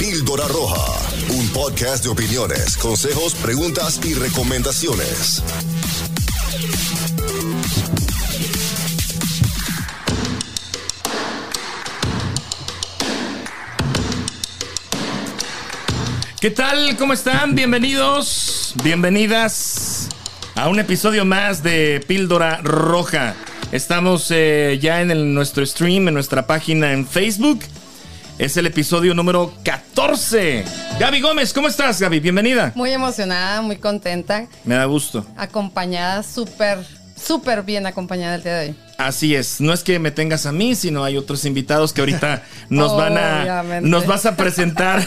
Píldora Roja, un podcast de opiniones, consejos, preguntas y recomendaciones. ¿Qué tal? ¿Cómo están? Bienvenidos, bienvenidas a un episodio más de Píldora Roja. Estamos eh, ya en nuestro stream, en nuestra página en Facebook. Es el episodio número 14. Gaby Gómez, ¿cómo estás, Gaby? Bienvenida. Muy emocionada, muy contenta, Me da gusto. acompañada, súper, súper bien acompañada el día de hoy. Así es, no es que me tengas a mí, sino hay otros invitados que ahorita nos van a Obviamente. nos vas a presentar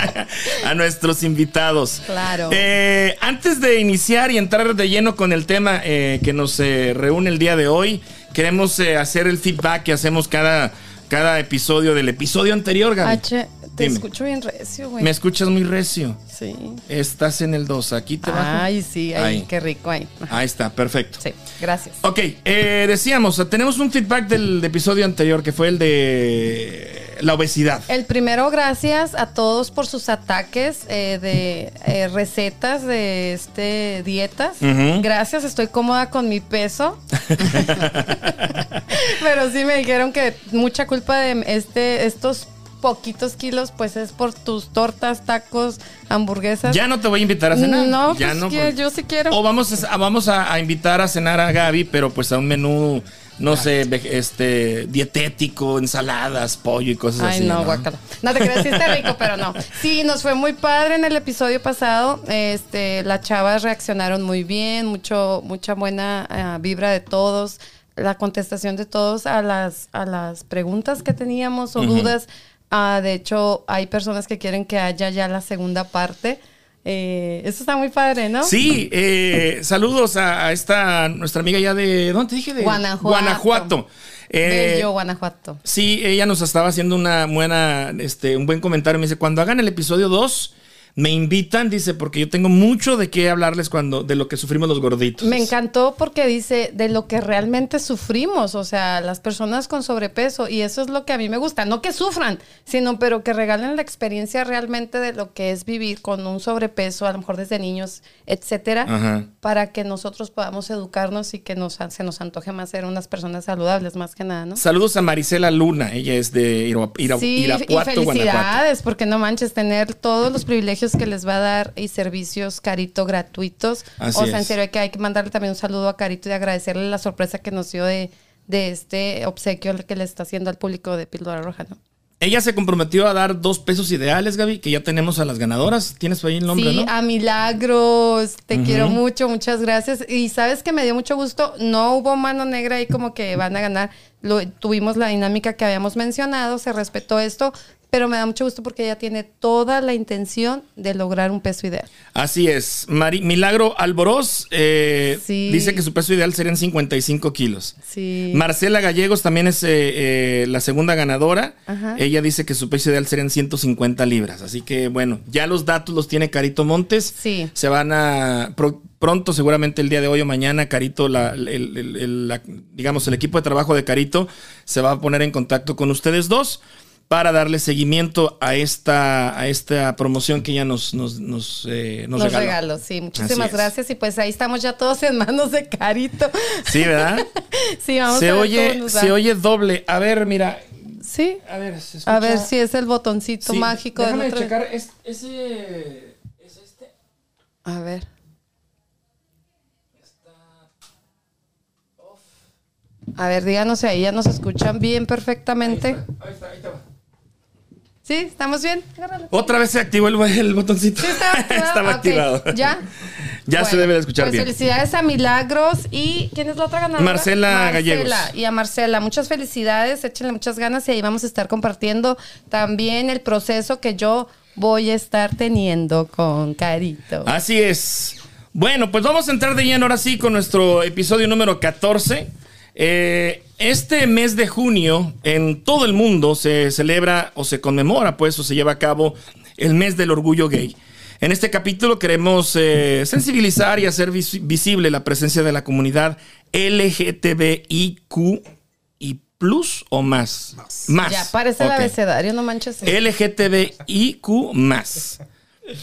a nuestros invitados. Claro. Eh, antes de iniciar y entrar de lleno con el tema eh, que nos eh, reúne el día de hoy, queremos hacer el feedback que hacemos cada cada episodio del episodio anterior, Gaby. H, te Dime. escucho bien recio, güey. Me escuchas muy recio. Sí. Estás en el 2, aquí te bajo. Ay, sí, ay, Ahí. qué rico ahí. Ahí está, perfecto. Sí, gracias. Ok, eh, decíamos, tenemos un feedback del episodio anterior que fue el de la obesidad. El primero, gracias a todos por sus ataques eh, de eh, recetas de este dietas. Gracias, estoy cómoda con mi peso. Pero sí me dijeron que mucha culpa de este, estos poquitos kilos, pues es por tus tortas, tacos, hamburguesas. Ya no te voy a invitar a cenar. No, ya pues no. que porque- yo sí quiero. O vamos a, vamos a, a invitar a cenar a Gaby, pero pues a un menú, no sé, este, dietético, ensaladas, pollo y cosas Ay, así. no, guácala. No te creas, sí está rico, pero no. Sí, nos fue muy padre en el episodio pasado. Este, las chavas reaccionaron muy bien, mucho, mucha buena eh, vibra de todos, la contestación de todos a las, a las preguntas que teníamos o dudas. Ah, de hecho, hay personas que quieren que haya ya la segunda parte. Eh, eso está muy padre, ¿no? Sí, eh, saludos a, a esta, nuestra amiga ya de, ¿dónde te dije? De Guanajuato. Guanajuato. Eh, Bello, Guanajuato. Sí, ella nos estaba haciendo una buena, este, un buen comentario. Me dice, cuando hagan el episodio 2, me invitan, dice, porque yo tengo mucho de qué hablarles cuando, de lo que sufrimos los gorditos. Me encantó porque dice de lo que realmente sufrimos, o sea, las personas con sobrepeso, y eso es lo que a mí me gusta, no que sufran, sino pero que regalen la experiencia realmente de lo que es vivir con un sobrepeso, a lo mejor desde niños, etcétera, Ajá. para que nosotros podamos educarnos y que nos, se nos antoje más ser unas personas saludables, más que nada, ¿no? Saludos a Marisela Luna, ella es de Ira- Ira- Sí, Irapuato, y Guanajuato. felicidades, porque no manches, tener todos los privilegios que les va a dar y servicios Carito gratuitos. Así o sea, en es. serio, que hay que mandarle también un saludo a Carito y agradecerle la sorpresa que nos dio de, de este obsequio que le está haciendo al público de Píldora Roja, ¿no? Ella se comprometió a dar dos pesos ideales, Gaby, que ya tenemos a las ganadoras. Tienes ahí el nombre, sí, ¿no? a Milagros, te quiero mucho, muchas gracias. Y sabes que me dio mucho gusto, no hubo mano negra ahí como que van a ganar. Lo- tuvimos la dinámica que habíamos mencionado, se respetó esto, pero me da mucho gusto porque ella tiene toda la intención de lograr un peso ideal. Así es. Mari- Milagro Alboroz eh, Sí. dice que su peso ideal serían 55 kilos. Sí. Marcela Gallegos también es eh, eh, la segunda ganadora. Ajá. Ella dice que su peso ideal serían 150 libras. Así que bueno, ya los datos los tiene Carito Montes. Sí. Se van a pro- pronto, seguramente el día de hoy o mañana, Carito, la- el- el- el- la- digamos, el equipo de trabajo de Carito se va a poner en contacto con ustedes dos para darle seguimiento a esta, a esta promoción que ella nos, nos, nos, eh, nos Nos regaló. regaló, sí. Muchísimas gracias. Y pues ahí estamos ya todos en manos de Carito. Sí, ¿verdad? sí, vamos se a ver oye, cómo nos va. se oye doble. A ver, mira. Sí. A ver, se escucha- A ver si es el botoncito Sí, mágico del Déjame otro. checar. es- ese. ¿Es este? A ver. A ver, díganos si ahí ya nos escuchan bien perfectamente. Ahí está, ahí está. ¿Sí? ¿Estamos bien? Agárralo. Otra vez se activó el, el botoncito. Sí, estaba activado. Estaba Ok, activado. ¿Ya? Ya se debe de escuchar pues bien. Felicidades a Milagros y ¿quién es la otra ganadora? Marcela Gallegos. Y a Marcela, muchas felicidades, échenle muchas ganas y ahí vamos a estar compartiendo también el proceso que yo voy a estar teniendo con Carito. Así es. Bueno, pues vamos a entrar de lleno ahora sí con nuestro episodio número 14. Eh, este mes de junio en todo el mundo se celebra o se conmemora, pues, o se lleva a cabo el mes del orgullo gay. En este capítulo queremos eh, sensibilizar y hacer vis- visible la presencia de la comunidad LGTBIQ y plus o más? Más. Ya parece el Ok. abecedario, no manches. LGTBIQ más.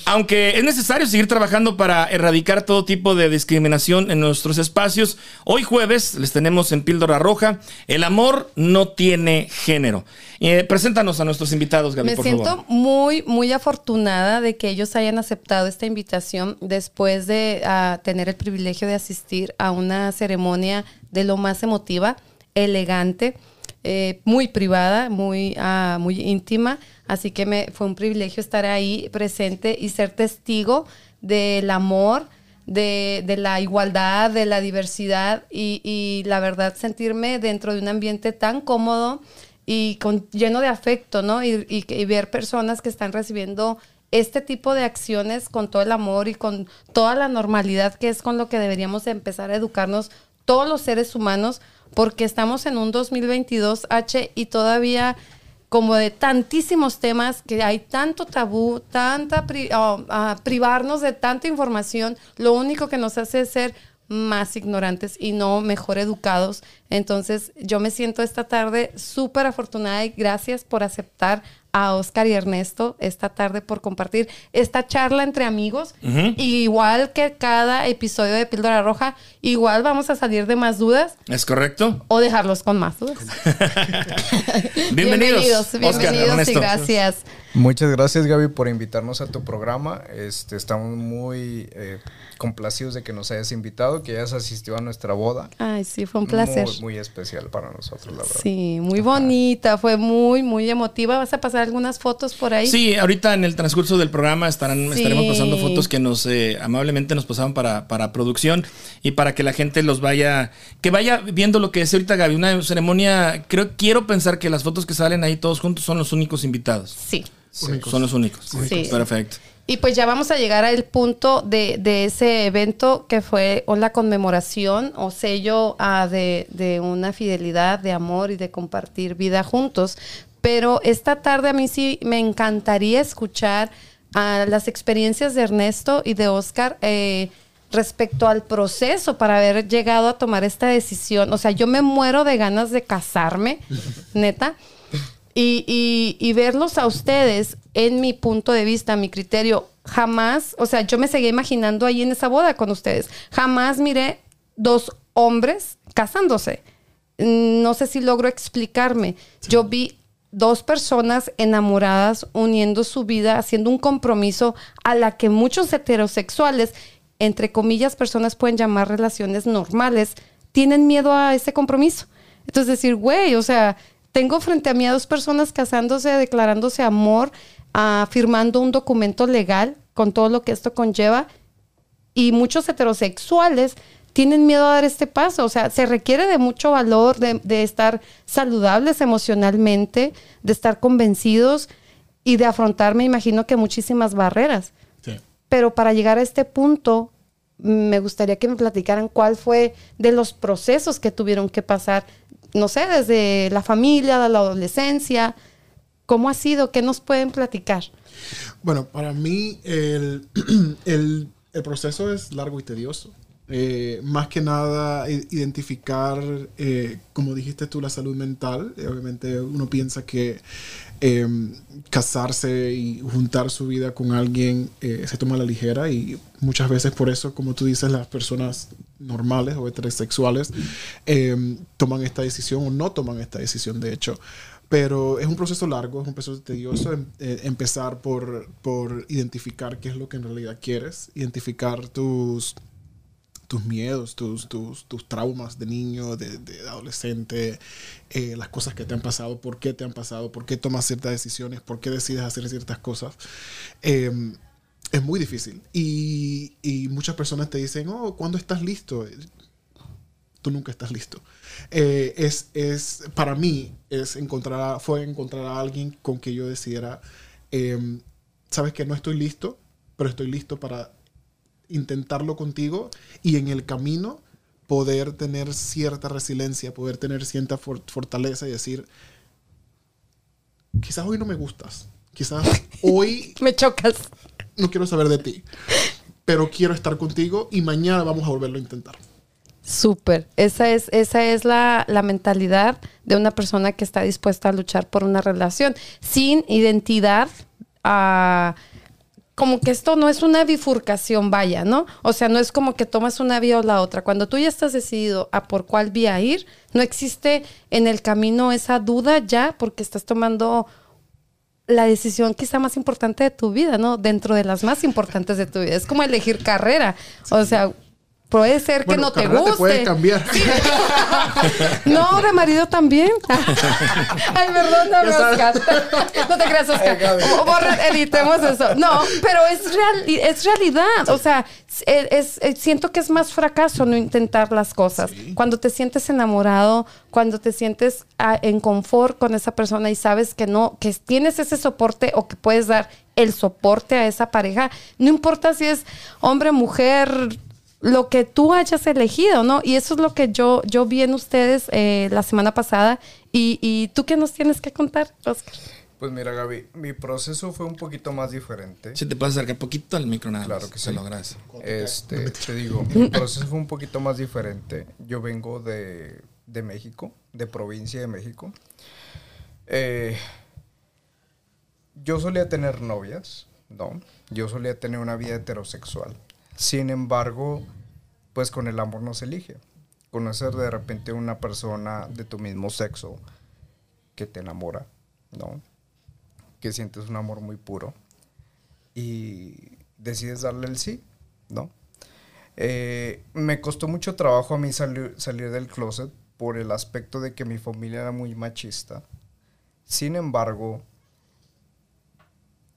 Aunque es necesario seguir trabajando para erradicar todo tipo de discriminación en nuestros espacios, hoy jueves les tenemos en Píldora Roja, el amor no tiene género. Eh, preséntanos a nuestros invitados, Gaby, Me por siento favor. muy, muy afortunada de que ellos hayan aceptado esta invitación después de ah, tener el privilegio de asistir a una ceremonia de lo más emotiva, elegante, eh, muy privada, muy, ah, muy íntima. Así que me, fue un privilegio estar ahí presente y ser testigo del amor, de, de la igualdad, de la diversidad y, la verdad sentirme dentro de un ambiente tan cómodo y lleno de afecto, ¿no? Y, ver personas que están recibiendo este tipo de acciones con todo el amor y con toda la normalidad que es con lo que deberíamos de empezar a educarnos todos los seres humanos, porque estamos en un 2022 H y todavía como de tantísimos temas que hay tanto tabú, tanta oh, ah, privarnos de tanta información, lo único que nos hace es ser más ignorantes y no mejor educados. Entonces, yo me siento esta tarde súper afortunada y gracias por aceptar a Oscar y Ernesto esta tarde por compartir esta charla entre amigos. Y igual que cada episodio de Píldora Roja, igual vamos a salir de más dudas ¿Es correcto? o dejarlos con más dudas. Bienvenidos, bienvenidos, Oscar, bienvenidos y gracias. Muchas gracias Gaby por invitarnos a tu programa. Este, estamos muy eh, complacidos de que nos hayas invitado, que hayas asistido a nuestra boda. Ay, sí, fue un placer. Muy, muy especial para nosotros, la verdad. Sí, muy bonita, fue muy, muy emotiva. ¿Vas a pasar algunas fotos por ahí? Sí, ahorita en el transcurso del programa estarán, Sí. estaremos pasando fotos que nos eh, amablemente nos pasaban para, para producción y para que la gente los vaya, que vaya viendo lo que decía ahorita Gaby, una ceremonia, creo, quiero pensar que las fotos que salen ahí todos juntos son los únicos invitados. Sí. Son los únicos. Sí. Perfecto. Y pues ya vamos a llegar al punto de, de ese evento que fue o la conmemoración o sello ah, de, de una fidelidad, de amor y de compartir vida juntos. Pero esta tarde a mí sí me encantaría escuchar ah, las experiencias de Ernesto y de Oscar eh, respecto al proceso para haber llegado a tomar esta decisión. O sea, yo me muero de ganas de casarme, neta. Y, y- y verlos a ustedes, en mi punto de vista, mi criterio, jamás, o sea, yo me seguía imaginando ahí en esa boda con ustedes. Jamás miré dos hombres casándose. No sé si logro explicarme. Yo vi dos personas enamoradas uniendo su vida, haciendo un compromiso a la que muchos heterosexuales, entre comillas, personas pueden llamar relaciones normales, tienen miedo a ese compromiso. Entonces decir, güey, o sea, tengo frente a mí a dos personas casándose, declarándose amor, ah, firmando un documento legal con todo lo que esto conlleva y muchos heterosexuales tienen miedo a dar este paso. O sea, se requiere de mucho valor, de, de estar saludables emocionalmente, de estar convencidos y de afrontar, me imagino que muchísimas barreras. Pero para llegar a este punto, me gustaría que me platicaran cuál fue de los procesos que tuvieron que pasar, no sé, desde la familia, la adolescencia. ¿Cómo ha sido? ¿Qué nos pueden platicar? Bueno, para mí el, el- el proceso es largo y tedioso. Eh, más que nada identificar, eh, como dijiste tú, la salud mental. Eh, obviamente uno piensa que eh, casarse y juntar su vida con alguien eh, se toma a la ligera y muchas veces por eso, como tú dices, las personas normales o heterosexuales eh, toman esta decisión o no toman esta decisión, de hecho. Pero es un proceso largo, es un proceso tedioso em- eh, empezar por, por identificar qué es lo que en realidad quieres, identificar tus, tus miedos, tus, tus, tus traumas de niño, de, adolescente, eh, las cosas que te han pasado, por qué te han pasado, por qué tomas ciertas decisiones, por qué decides hacer ciertas cosas. Es muy difícil. Y, y muchas personas te dicen, oh, ¿cuándo estás listo? Tú nunca estás listo. Eh, es, es, para mí, es encontrar a- fue encontrar a alguien con que yo decidiera, eh, sabes que no estoy listo, pero estoy listo para intentarlo contigo y en el camino poder tener cierta resiliencia, poder tener cierta for- fortaleza y decir, quizás hoy no me gustas, quizás hoy Me chocas. No quiero saber de ti, pero quiero estar contigo y mañana vamos a volverlo a intentar. Súper. Esa es, esa es la, la mentalidad de una persona que está dispuesta a luchar por una relación sin identidad. ah, como que esto no es una bifurcación, vaya, ¿no? O sea, no es como que tomas una vía o la otra. Cuando tú ya estás decidido a por cuál vía ir, no existe en el camino esa duda ya porque estás tomando la decisión quizá más importante de tu vida, ¿no? Dentro de las más importantes de tu vida. Es como elegir carrera. O sea, puede ser que Bueno, no te guste. te puede cambiar. No, de marido también. Ay, perdóname. Oscar. No te creas, Oscar. Borra- editemos eso. No, pero es, real, es realidad. O sea, es, es- es- siento que es más fracaso no intentar las cosas. Cuando te sientes enamorado, cuando te sientes ah, en confort con esa persona y sabes que no, que tienes ese soporte o que puedes dar el soporte a esa pareja, no importa si es hombre, mujer, lo que tú hayas elegido, ¿no? Y eso es lo que yo, yo vi en ustedes eh, la semana pasada. Y, y tú qué nos tienes que contar, Oscar? Pues mira, Gaby, mi proceso fue un poquito más diferente. Si te puedes acercar poquito al micro nada Claro que se sí. lo agradece. Este, te digo, mi proceso fue un poquito más diferente. Yo vengo de, de México, de provincia de México. Eh, yo solía tener novias, ¿no? Yo solía tener una vida heterosexual. Sin embargo, pues con el amor no se elige. Conocer de repente una persona de tu mismo sexo que te enamora, ¿no? Que sientes un amor muy puro y decides darle el sí, ¿no? Eh, me costó mucho trabajo a mí salir, salir del closet por el aspecto de que mi familia era muy machista. Sin embargo,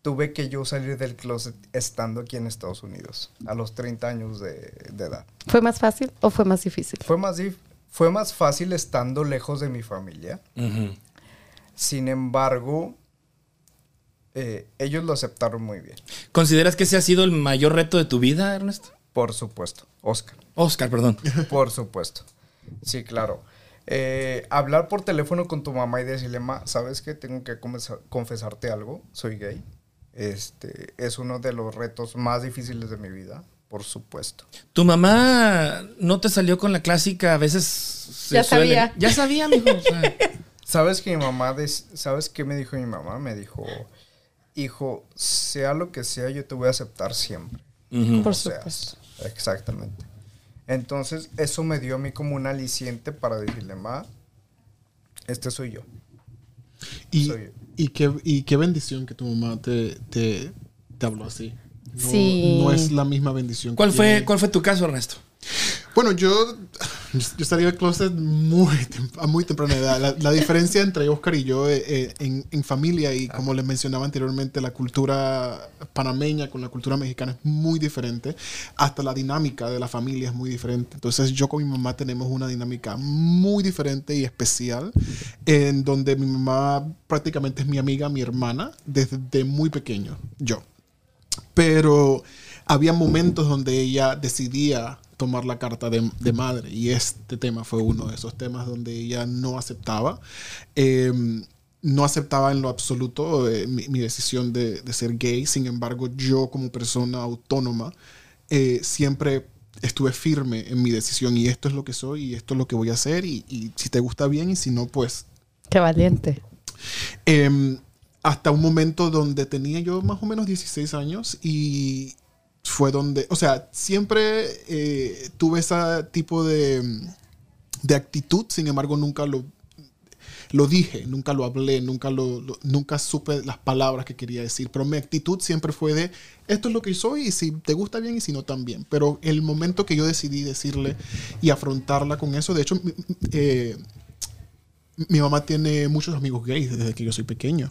tuve que yo salir del closet estando aquí en Estados Unidos, a los 30 años de, de edad. ¿Fue más fácil o fue más difícil? Fue más, dif- fue más fácil estando lejos de mi familia. Sin embargo, eh, ellos lo aceptaron muy bien. ¿Consideras que ese ha sido el mayor reto de tu vida, Ernesto? Por supuesto, Oscar. Oscar, perdón. Por supuesto. Sí, claro. Eh, hablar por teléfono con tu mamá y decirle, ma, ¿sabes qué? Tengo que confesa- confesarte algo. Soy gay. Este es uno de los retos más difíciles de mi vida, por supuesto. ¿Tu mamá no te salió con la clásica? A veces. se Ya suele- sabía. Ya sabía, mijo. o sea, ¿Sabes que mi mamá, des- ¿sabes qué me dijo mi mamá? Me dijo, hijo, sea lo que sea, yo te voy a aceptar siempre. ujú. Por como seas". supuesto. Exactamente. Entonces, eso me dio a mí como un aliciente para decirle, ma, este soy yo. Y, Soy- y, qué, y qué bendición que tu mamá te, te, te habló así. No, Sí. no es la misma bendición. que ¿Cuál, fue, tiene- ¿Cuál fue tu caso, Ernesto? Bueno, yo, yo salí del closet muy a muy temprana edad. La, la diferencia entre Oscar y yo eh, eh, en, en familia y como les mencionaba anteriormente, la cultura panameña con la cultura mexicana es muy diferente. Hasta la dinámica de la familia es muy diferente. Entonces yo con mi mamá tenemos una dinámica muy diferente y especial en donde mi mamá prácticamente es mi amiga, mi hermana, desde muy pequeño, yo pero había momentos donde ella decidía tomar la carta de, de madre y este tema fue uno de esos temas donde ella no aceptaba. eh, no aceptaba en lo absoluto eh, mi, mi decisión de, de ser gay, sin embargo yo como persona autónoma eh, siempre estuve firme en mi decisión y esto es lo que soy y esto es lo que voy a hacer y, y si te gusta bien y si no pues Qué valiente. Em, hasta un momento donde tenía yo más o menos 16 años y fue donde, o sea, siempre eh, tuve ese tipo de, de actitud, sin embargo nunca lo, lo dije, nunca lo hablé, nunca, lo, nunca supe las palabras que quería decir, pero mi actitud siempre fue de, esto es lo que soy y si te gusta bien y si no también, pero el momento que yo decidí decirle y afrontarla con eso, de hecho, eh, mi mamá tiene muchos amigos gays desde que yo soy pequeño.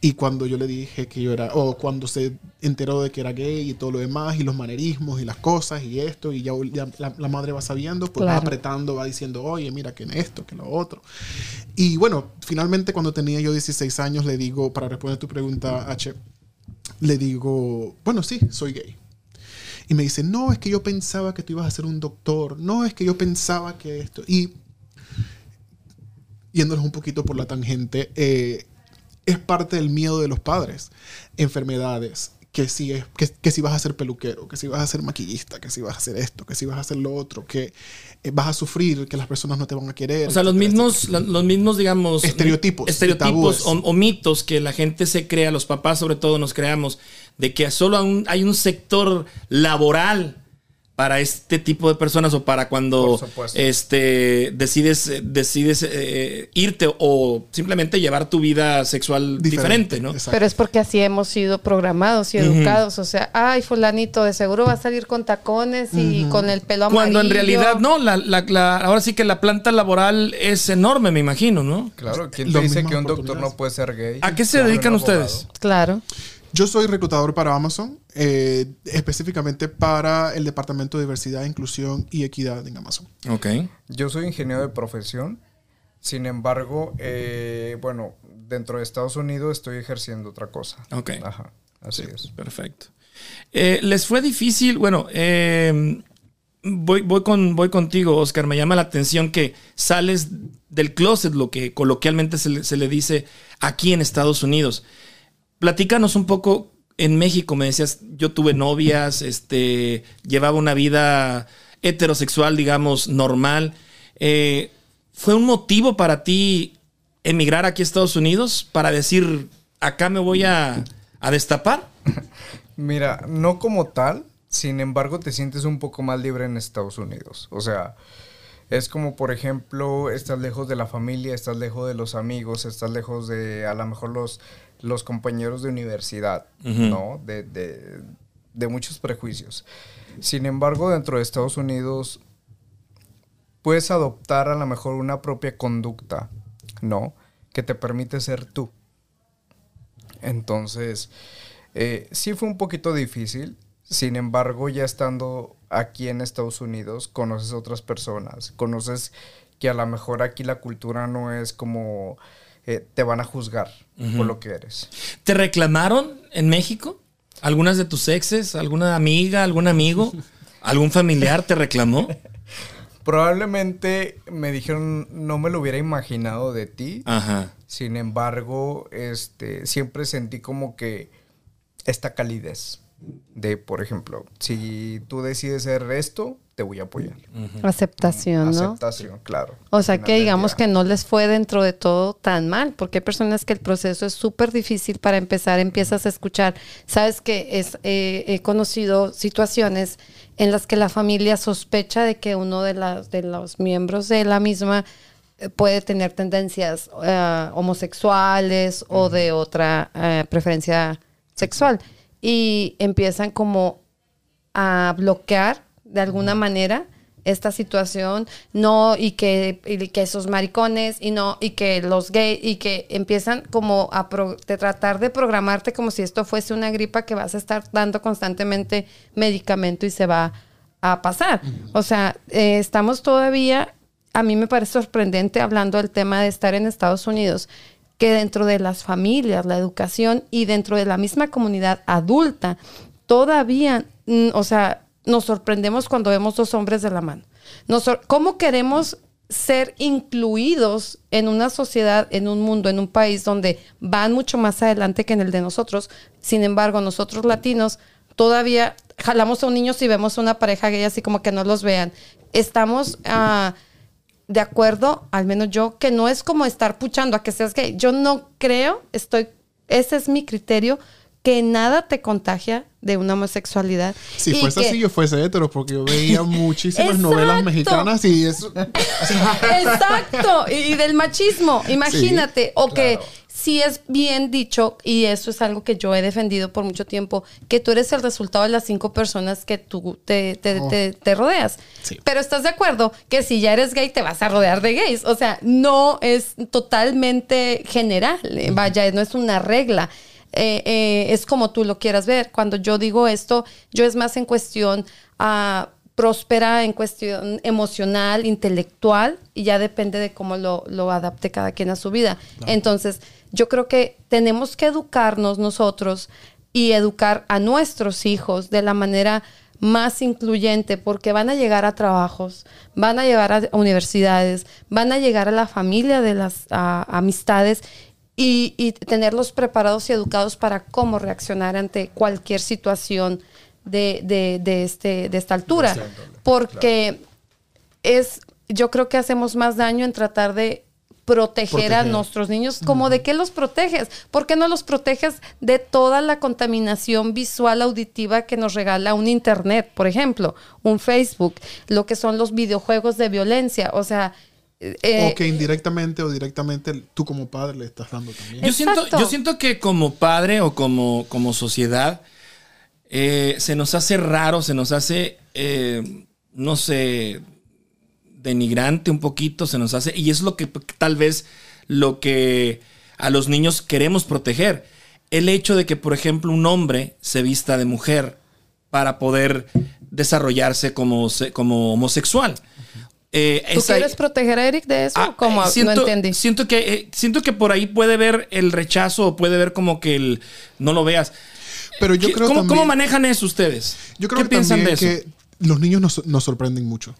Y cuando yo le dije que yo era, o cuando se enteró de que era gay y todo lo demás, y los manerismos y las cosas y esto, y ya, ya la, la madre va sabiendo, pues va apretando, va diciendo, oye, mira que esto, que lo otro. Y bueno, finalmente cuando tenía yo 16 años, le digo, para responder tu pregunta, H, le digo, bueno, sí, soy gay. Y me dice, no, es que yo pensaba que tú ibas a ser un doctor, no, es que yo pensaba que esto. Y yéndonos un poquito por la tangente, eh, es parte del miedo de los padres. Enfermedades, que si, es, que, que si vas a ser peluquero, que si vas a ser maquillista, que si vas a hacer esto, que si vas a hacer lo otro, que eh, vas a sufrir, que las personas no te van a querer. O sea, los mismos, la- los mismos, digamos... Estereotipos, Estereotipos o, mitos que la gente se crea, los papás sobre todo nos creamos, de que solo un- hay un sector laboral para este tipo de personas o para cuando este decides eh, decides eh, irte o simplemente llevar tu vida sexual diferente, ¿no? exacto. Pero es porque así hemos sido programados y educados. O sea, ay, fulanito, de seguro va a salir con tacones y con el pelo amarillo. Cuando en realidad no, la, la- la- ahora sí que la planta laboral es enorme, me imagino, ¿no? Claro, ¿quién Las te dice que un doctor no puede ser gay? ¿A qué se Claro, dedican ustedes? Claro. Yo soy reclutador para Amazon, eh, específicamente para el Departamento de Diversidad, Inclusión y Equidad en Amazon. Ok. Yo soy ingeniero de profesión. Sin embargo, eh, bueno, dentro de Estados Unidos estoy ejerciendo otra cosa. Ok. Ajá, así es. Perfecto. Eh, ¿Les fue difícil? Bueno, eh, voy, voy, con, voy contigo, Oscar. Me llama la atención que sales del closet, lo que coloquialmente se le, se le dice aquí en Estados Unidos. Platícanos un poco. En México me decías, yo tuve novias, este, llevaba una vida heterosexual, digamos, normal. Eh, ¿Fue un motivo para ti emigrar aquí a Estados Unidos para decir, acá me voy a, a destapar? Mira, no como tal, sin embargo, te sientes un poco más libre en Estados Unidos. O sea, es como, por ejemplo, estás lejos de la familia, estás lejos de los amigos, estás lejos de a lo mejor los, los compañeros de universidad, ¿no? De, de- de muchos prejuicios. Sin embargo, dentro de Estados Unidos puedes adoptar a lo mejor una propia conducta, ¿no? Que te permite ser tú. Entonces, eh, sí fue un poquito difícil. Sin embargo, ya estando aquí en Estados Unidos, conoces a otras personas. Conoces que a lo mejor aquí la cultura no es como eh, te van a juzgar por lo que eres. ¿Te reclamaron en México? ¿Algunas de tus exes? ¿Alguna amiga? ¿Algún amigo? ¿Algún familiar te reclamó? Probablemente me dijeron, no me lo hubiera imaginado de ti. Ajá. Sin embargo, este, siempre sentí como que esta calidez de, por ejemplo, si tú decides hacer esto, te voy a apoyar. Aceptación, ¿no? Aceptación, claro. O sea, que digamos que no les fue dentro de todo tan mal, porque hay personas que el proceso es súper difícil para empezar, empiezas a escuchar. Sabes que es, eh, he conocido situaciones en las que la familia sospecha de que uno de, las de los miembros de la misma eh, puede tener tendencias eh, homosexuales o de otra eh, preferencia sexual. Y empiezan como a bloquear de alguna manera esta situación, no, y que, y que esos maricones, y no, y que los gays, y que empiezan como a pro- de tratar de programarte como si esto fuese una gripa que vas a estar dando constantemente medicamento y se va a pasar. O sea, eh, estamos todavía, a mí me parece sorprendente hablando del tema de estar en Estados Unidos, que dentro de las familias, la educación y dentro de la misma comunidad adulta, todavía, mm, o sea, nos sorprendemos cuando vemos dos hombres de la mano. ¿Cómo queremos ser incluidos en una sociedad, en un mundo, en un país donde van mucho más adelante que en el de nosotros? Sin embargo, nosotros latinos todavía jalamos a un niño si vemos una pareja gay así como que no los vean. Estamos ah, de acuerdo, al menos yo, que no es como estar puchando a que seas gay. Yo no creo, estoy, ese es mi criterio, que nada te contagia de una homosexualidad. Si fuese que- así, yo fuese hetero, porque yo veía muchísimas novelas mexicanas y eso. Exacto, y, del machismo, imagínate, o que. Sí es bien dicho, y eso es algo que yo he defendido por mucho tiempo, que tú eres el resultado de las cinco personas que tú te, te- Oh. te- te rodeas. Sí. Pero estás de acuerdo que si ya eres gay te vas a rodear de gays, o sea, no es totalmente general, eh, vaya, no es una regla. Eh, eh, es como tú lo quieras ver. Cuando yo digo esto, yo es más en cuestión ah, próspera, en cuestión emocional, intelectual, y ya depende de cómo lo, lo adapte cada quien a su vida. Entonces, yo creo que tenemos que educarnos nosotros y educar a nuestros hijos de la manera más incluyente porque van a llegar a trabajos, van a llegar a universidades, van a llegar a la familia de las a- amistades y, y tenerlos preparados y educados para cómo reaccionar ante cualquier situación de, de, de este, de esta altura. Porque es, yo creo que hacemos más daño en tratar de proteger, a nuestros niños. ¿Como de qué los proteges? ¿Por qué no los proteges de toda la contaminación visual auditiva que nos regala un internet, por ejemplo, un Facebook, lo que son los videojuegos de violencia? O sea, eh, o que indirectamente o directamente tú como padre le estás dando también. Yo siento, yo siento que como padre o como, como sociedad eh, se nos hace raro, se nos hace, eh, no sé, denigrante un poquito, se nos hace, y es lo que tal vez lo que a los niños queremos proteger. El hecho de que, por ejemplo, un hombre se vista de mujer para poder desarrollarse como, como homosexual. Eh, ¿Tú esa- quieres proteger a Eric de eso? Ah, como eh, siento, no entendí. Siento que, eh, siento que por ahí puede ver el rechazo o puede ver como que el no lo veas. Pero yo ¿Qué- creo ¿Cómo, también, cómo manejan eso ustedes? yo creo ¿Qué que piensan de también eso? que los niños nos, nos sorprenden mucho.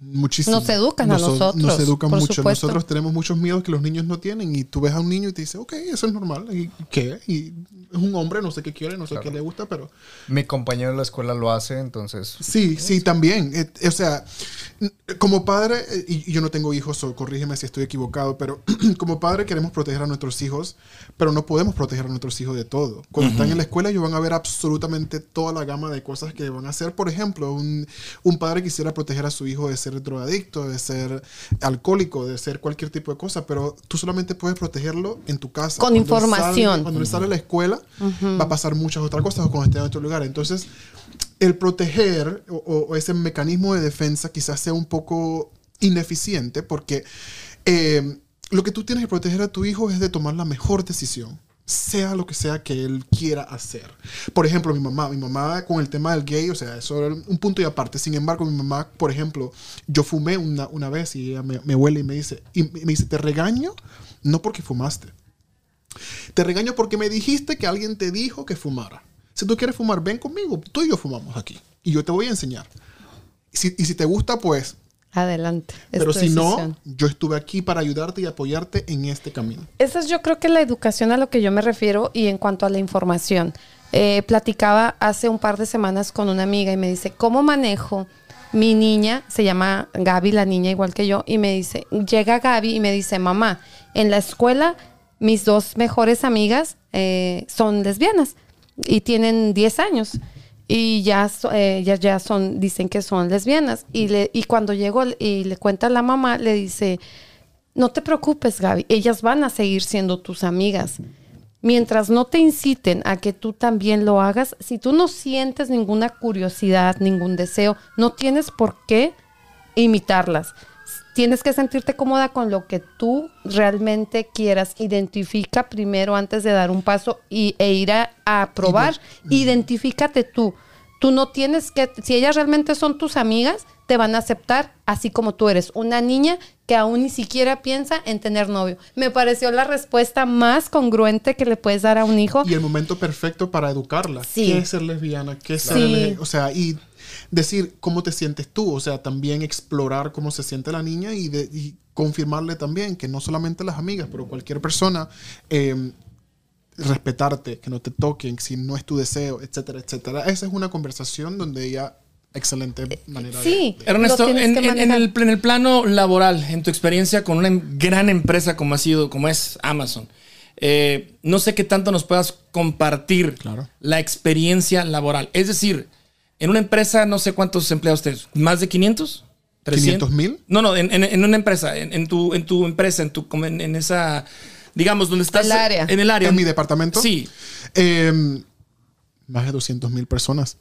Muchísimo. Nos educan a nosotros, Nos educan por mucho. supuesto. Nosotros tenemos muchos miedos que los niños no tienen. Y tú ves a un niño y te dices, ok, eso es normal. ¿Y qué? Y es un hombre, no sé qué quiere, no sé qué le gusta, pero Mi compañero de la escuela lo hace, entonces. Sí, sí, también. O sea, como padre, y y yo no tengo hijos, o corrígeme si estoy equivocado, pero como padre queremos proteger a nuestros hijos, pero no podemos proteger a nuestros hijos de todo. Cuando están en la escuela, ellos van a ver absolutamente toda la gama de cosas que van a hacer. Por ejemplo, un, un padre quisiera proteger a su hijo de ser drogadicto, de ser alcohólico, de ser cualquier tipo de cosa, pero tú solamente puedes protegerlo en tu casa. Con Cuando información. sale- cuando él sale a la escuela, va a pasar muchas otras cosas o cuando esté en otro lugar. Entonces, el proteger o ese mecanismo de defensa quizás sea un poco ineficiente porque eh, lo que tú tienes que proteger a tu hijo es de tomar la mejor decisión sea lo que sea que él quiera hacer. Por ejemplo, mi mamá, mi mamá con el tema del gay, o sea, eso era un punto y aparte. Sin embargo, mi mamá, por ejemplo, yo fumé una, una vez y ella me, me huele y me dice, me dice, te regaño no porque fumaste. Te regaño porque me dijiste que alguien te dijo que fumara. Si tú quieres fumar, ven conmigo. Tú y yo fumamos aquí. Y yo te voy a enseñar. Y si te gusta, pues. Adelante. es Pero si decisión. no, yo estuve aquí para ayudarte y apoyarte en este camino. Esa es yo creo que la educación a lo que yo me refiero y en cuanto a la información. Eh, platicaba hace un par de semanas con una amiga y me dice, ¿cómo manejo? Mi niña, se llama Gaby, la niña igual que yo, y me dice, llega Gaby y me dice, mamá, en la escuela mis dos mejores amigas eh, son lesbianas y tienen 10 años y ya, eh, ya, ya son, dicen que son lesbianas. Y, le, y cuando llegó y le cuenta a la mamá, le dice, no te preocupes, Gaby, ellas van a seguir siendo tus amigas. Mientras no te inciten a que tú también lo hagas, si tú no sientes ninguna curiosidad, ningún deseo, no tienes por qué imitarlas. Tienes que sentirte cómoda con lo que tú realmente quieras. Identifica primero antes de dar un paso y, e ir a, a probar. Identifícate tú. Tú no tienes que, si ellas realmente son tus amigas, te van a aceptar así como tú eres. Una niña que aún ni siquiera piensa en tener novio. Me pareció la respuesta más congruente que le puedes dar a un hijo. Y el momento perfecto para educarla. Sí. ¿Qué es ser lesbiana? ¿Qué es ser Sí. O sea, y decir cómo te sientes tú. O sea, también explorar cómo se siente la niña y, de- y confirmarle también que no solamente las amigas, pero cualquier persona, eh, respetarte, que no te toquen, si no es tu deseo, etcétera, etcétera. Esa es una conversación donde ella, excelente manera de- Sí. de... Ernesto, lo tienes en, en- el, en el plano laboral, en tu experiencia con una em- gran empresa como ha sido, como es Amazon, eh, no sé qué tanto nos puedas compartir Claro. la experiencia laboral. Es decir, en una empresa, no sé cuántos empleados tienes, ¿más de 500? 500 mil. No, no, en, en- en una empresa, en, en tu, en tu empresa, en, tu, en, en esa, digamos, donde estás. El área. En el área. ¿En mi departamento? Sí. Eh, más de 200 mil personas.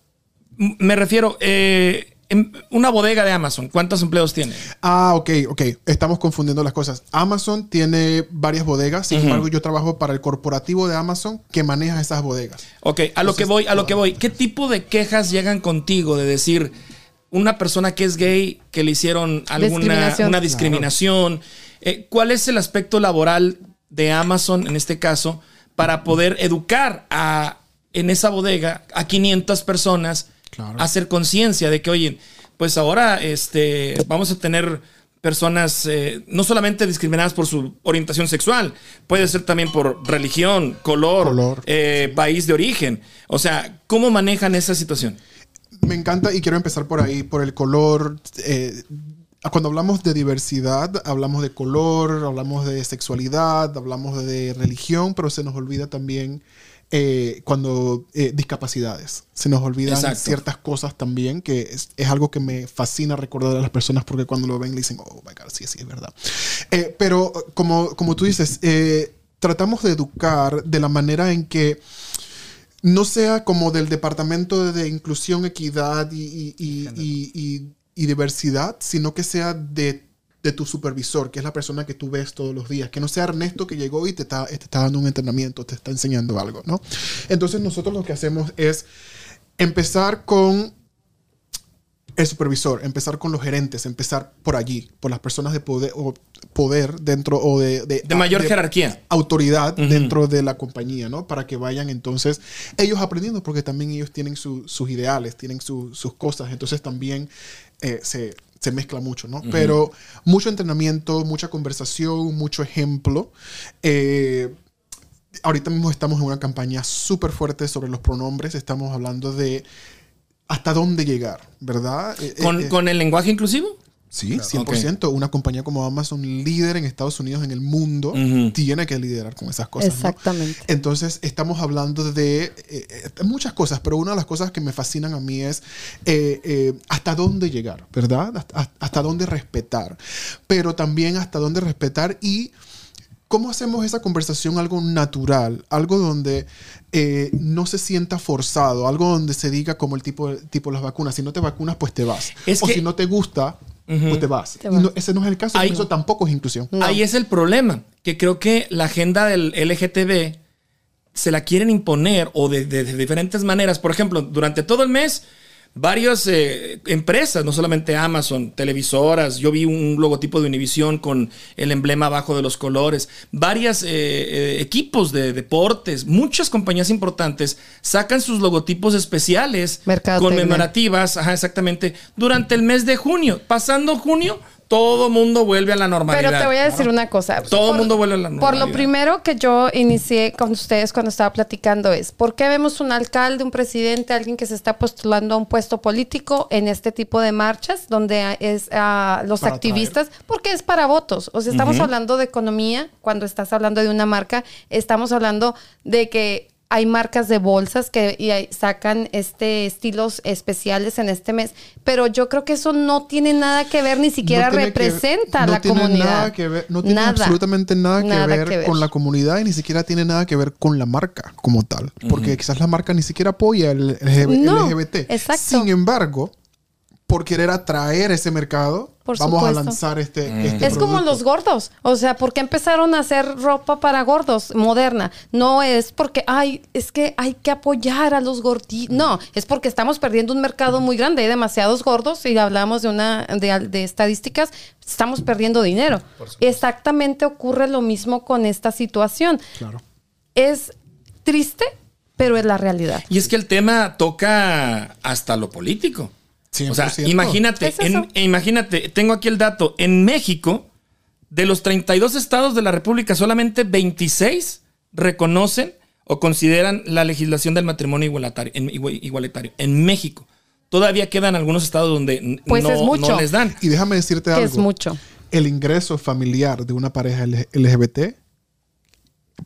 M- Me refiero, eh, en una bodega de Amazon, ¿cuántos empleados tiene? Ah, ok, ok. Estamos confundiendo las cosas. Amazon tiene varias bodegas. Sin embargo, yo trabajo para el corporativo de Amazon que maneja esas bodegas. Ok, a lo que voy, a lo que voy. ¿Qué tipo de quejas llegan contigo de decir una persona que es gay que le hicieron alguna Discriminación. una discriminación? Eh, ¿Cuál es el aspecto laboral de Amazon en este caso para poder educar a en esa bodega a 500 personas Claro. hacer conciencia de que oye, pues ahora este vamos a tener personas eh, no solamente discriminadas por su orientación sexual, puede ser también por religión, color, Color. eh, país de origen. O sea, ¿cómo manejan esa situación? Me encanta y quiero empezar por ahí, por el color. eh, cuando hablamos de diversidad, hablamos de color, hablamos de sexualidad, hablamos de religión, pero se nos olvida también eh, cuando eh, discapacidades. Se nos olvidan Exacto. ciertas cosas también, que es, es algo que me fascina recordar a las personas porque cuando lo ven le dicen, oh my God, sí, sí, es verdad. Eh, pero como, como tú dices, eh, tratamos de educar de la manera en que no sea como del Departamento de Inclusión, Equidad y- y- y- y Diversidad, sino que sea de, de tu supervisor, que es la persona que tú ves todos los días. Que no sea Ernesto que llegó y te está, te está dando un entrenamiento, te está enseñando algo, ¿no? Entonces nosotros lo que hacemos es empezar con el supervisor, empezar con los gerentes, empezar por allí, por las personas de poder, o poder dentro o de... De mayor jerarquía. autoridad dentro de la compañía, ¿no? Para que vayan entonces ellos aprendiendo, porque también ellos tienen su- sus ideales, tienen su- sus cosas, entonces también eh, se, se mezcla mucho, ¿no? Pero mucho entrenamiento, mucha conversación, mucho ejemplo. Eh, ahorita mismo estamos en una campaña súper fuerte sobre los pronombres, estamos hablando de hasta dónde llegar, ¿verdad? Eh, eh, ¿Con, eh, con el lenguaje inclusivo? Sí, 100%. Una compañía como Amazon, líder en Estados Unidos, en el mundo, tiene que liderar con esas cosas. ¿no? Exactamente. Entonces, estamos hablando de eh, eh, muchas cosas, pero una de las cosas que me fascinan a mí es eh, eh, hasta dónde llegar, ¿verdad? Hasta, hasta dónde respetar, pero también hasta dónde respetar y cómo hacemos esa conversación algo natural, algo donde eh, no se sienta forzado, algo donde se diga como el tipo, tipo de las vacunas, si no te vacunas, pues te vas. Es o que- si no te gusta, pues te vas. Te Y no- vas. ese no es el caso, Hay- eso tampoco es inclusión. No. Ahí es el problema, que creo que la agenda del LGTB se la quieren imponer o de, de- de diferentes maneras. Por ejemplo, durante todo el mes, varias eh, empresas, no solamente Amazon, televisoras, yo vi un logotipo de Univision con el emblema abajo de los colores, varios equipos de deportes, muchas compañías importantes sacan sus logotipos especiales conmemorativas, ajá, exactamente, durante el mes de junio. Pasando junio, todo mundo vuelve a la normalidad. Pero te voy a decir una cosa. Todo el mundo vuelve a la Por normalidad. lo primero que yo inicié con ustedes cuando estaba platicando es, ¿por qué vemos un alcalde, un presidente, alguien que se está postulando a un puesto político en este tipo de marchas donde es a los Para activistas? Porque es para votos. O sea, estamos hablando de economía cuando estás hablando de una marca, estamos hablando de que hay marcas de bolsas que y hay- sacan este estilos especiales en este mes, pero yo creo que eso no tiene nada que ver, ni siquiera No tiene que- representa a la tiene comunidad. Nada que ver, no tiene Nada. absolutamente nada, que, Nada ver que ver. con la comunidad y ni siquiera tiene nada que ver con la marca como tal. Porque quizás la marca ni siquiera apoya el No, LGBT. exacto. Sin embargo, por querer atraer ese mercado, Por vamos a lanzar este, este Es como los gordos. O sea, ¿por qué empezaron a hacer ropa para gordos moderna? No es porque, ay, es que hay que apoyar a los gorditos. No, es porque estamos perdiendo un mercado muy grande. Hay demasiados gordos y hablamos de una de, de estadísticas, estamos perdiendo dinero. Exactamente ocurre lo mismo con esta situación. Claro. Es triste, pero es la realidad. Y es que el tema toca hasta lo político. O sea, 100%. imagínate, Es eso. en- e imagínate, tengo aquí el dato. En México, de los 32 estados de la República, solamente 26 reconocen o consideran la legislación del matrimonio igualatario. En, igua- igualitario. En México. Todavía quedan algunos estados donde Pues no, es mucho. no les dan. Y déjame decirte algo. es mucho. El ingreso familiar de una pareja LGBT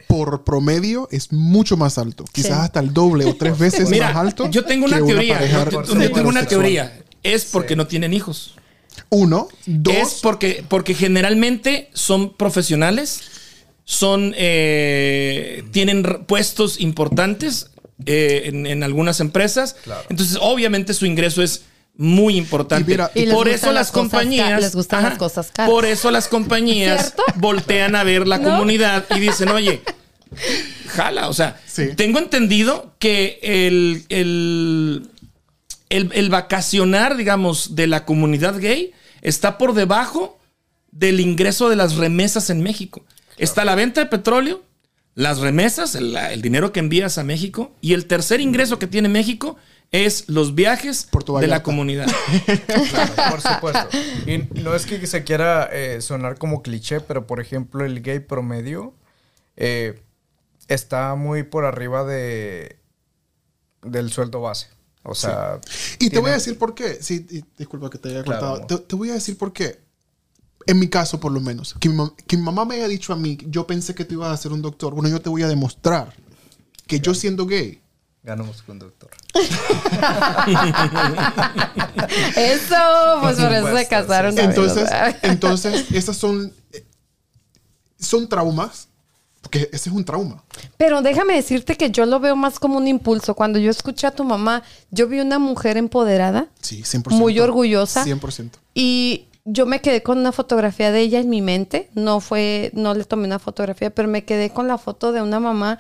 por promedio es mucho más alto. Quizás Sí. hasta el doble o tres veces Mira, más alto. yo tengo que una teoría. yo- yo tengo una teoría. Es porque no tienen hijos. Uno. Dos. Es porque, porque generalmente son profesionales, son eh, tienen puestos importantes eh, en, en algunas empresas. Entonces, obviamente, su ingreso es muy importante. Y mira- Y les por gustan eso las compañías. les gustan las cosas caras. Por eso las compañías ¿Cierto? voltean a ver la ¿No? comunidad y dicen, oye. Jala, o sea, Sí. tengo entendido que el, el, el, el vacacionar, digamos, de la comunidad gay está por debajo del ingreso de las remesas en México. Está la venta de petróleo, las remesas, el, el dinero que envías a México, y el tercer ingreso que tiene México es los viajes Puerto de la comunidad. Claro, por supuesto. Y no es que se quiera eh, sonar como cliché, pero por ejemplo, el gay promedio eh, está muy por arriba de del sueldo base. O sea. Y te tiene- voy a decir por qué. Sí, y disculpa que te haya Claro, cortado. amor. Te, te voy a decir por qué. En mi caso, por lo menos. Que mi, que mi mamá me haya dicho a mí, yo pensé que tú ibas a ser un doctor. Bueno, yo te voy a demostrar que yo siendo gay, Ganamos con doctor. Eso, pues por eso se casaron. entonces, entonces esas son, son traumas. Porque ese es un trauma. Pero déjame decirte que yo lo veo más como un impulso. Cuando yo escuché a tu mamá, yo vi una mujer empoderada Sí, 100%. Muy orgullosa. 100%. y yo me quedé con una fotografía de ella en mi mente. No fue, no le tomé una fotografía, pero me quedé con la foto de una mamá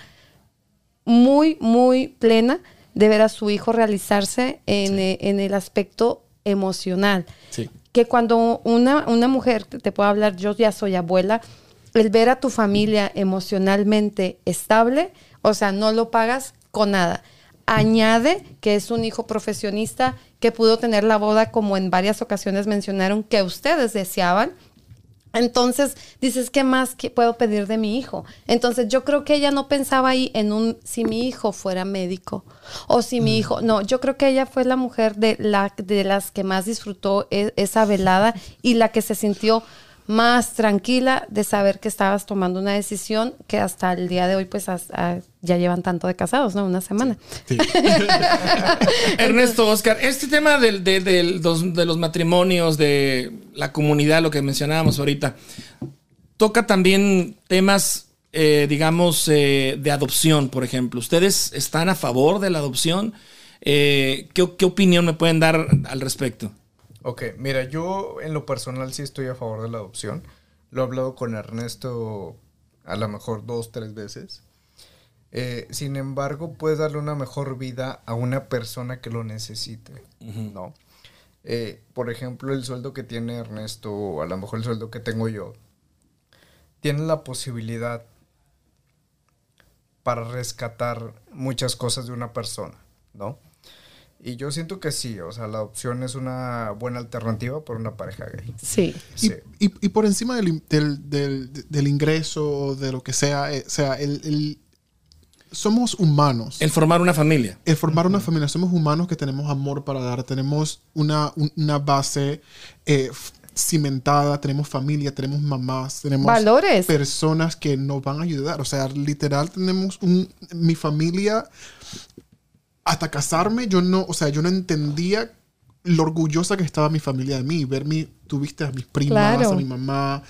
muy, muy plena de ver a su hijo realizarse en, eh, en el aspecto emocional. Sí. que cuando una, una mujer te, puede hablar, yo ya soy abuela, el ver a tu familia emocionalmente estable, o sea, no lo pagas con nada. Añade que es un hijo profesionista que pudo tener la boda como en varias ocasiones mencionaron que ustedes deseaban. Entonces dices, ¿qué más que puedo pedir de mi hijo? Entonces yo creo que ella no pensaba ahí en un, si mi hijo fuera médico o si mi hijo, no, yo creo que ella fue la mujer de, la, de las que más disfrutó e- esa velada y la que se sintió más tranquila de saber que estabas tomando una decisión que hasta el día de hoy pues has- ah, ya llevan tanto de casados, ¿no? Una semana. Sí. Ernesto, Oscar, este tema del- de, de los matrimonios, de la comunidad, lo que mencionábamos ahorita, toca también temas, eh, digamos, eh, de adopción, por ejemplo. ¿Ustedes están a favor de la adopción? Eh, ¿qué, qué opinión me pueden dar al respecto? Ok, mira, yo en lo personal sí estoy a favor de la adopción. Lo he hablado con Ernesto a lo mejor dos, tres veces. Eh, sin embargo, puedes darle una mejor vida a una persona que lo necesite, ¿no? Eh, por ejemplo, el sueldo que tiene Ernesto, o a lo mejor el sueldo que tengo yo, tiene la posibilidad para rescatar muchas cosas de una persona, ¿no? Y yo siento que sí, o sea, la adopción es una buena alternativa para una pareja gay. Sí. Y, Sí. y- y por encima del, del, del- del ingreso o de lo que sea, eh, o sea, el, el- somos humanos. El formar una familia. El formar una familia, somos humanos que tenemos amor para dar, tenemos una, un- una base eh, cimentada, tenemos familia, tenemos mamás, tenemos Valores. personas que nos van a ayudar. O sea, literal tenemos un, mi familia, hasta casarme, yo no, o sea, yo no entendía lo orgullosa que estaba mi familia de mí, ver mi, tuviste a mis primas, Claro. a mi mamá,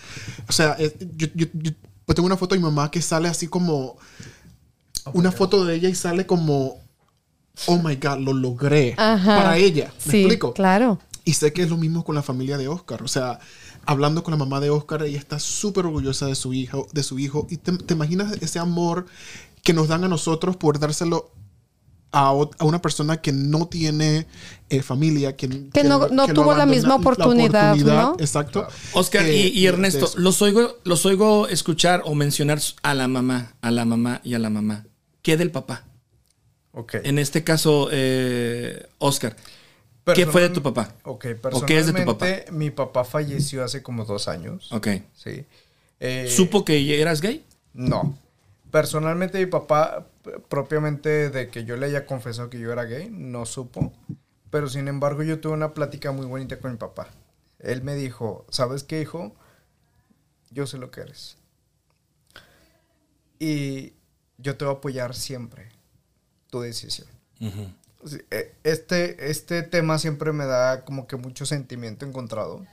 o sea, yo, yo- yo- pues tengo una foto de mi mamá que sale así como, una foto de ella y sale como, oh my God, lo logré Ajá. para ella, ¿me Sí, explico? claro. Y sé que es lo mismo con la familia de Oscar. O sea, hablando con la mamá de Oscar, ella está súper orgullosa de su hijo, de su hijo. Y te, te imaginas ese amor que nos dan a nosotros por dárselo a, a una persona que no tiene eh, familia, que, que no- no tuvo la misma oportunidad, ¿no? Exacto. Oscar Eh, y, Ernesto, los oigo, los oigo escuchar o mencionar a la mamá, a la mamá y a la mamá. ¿Qué del papá? Ok. En este caso, eh, Oscar. ¿Qué fue de tu papá? Ok, ¿O qué es de tu papá? personalmente, Mi papá falleció hace como dos años. Ok. Sí. Eh, ¿Supo que eras gay? No. Personalmente mi papá, propiamente de que yo le haya confesado que yo era gay, no supo. Pero sin embargo yo tuve una plática muy bonita con mi papá. Él me dijo, ¿sabes qué, hijo? Yo sé lo que eres. Y yo te voy a apoyar siempre. Tu decisión. Eh, Este, este tema siempre me da como que mucho sentimiento encontrado.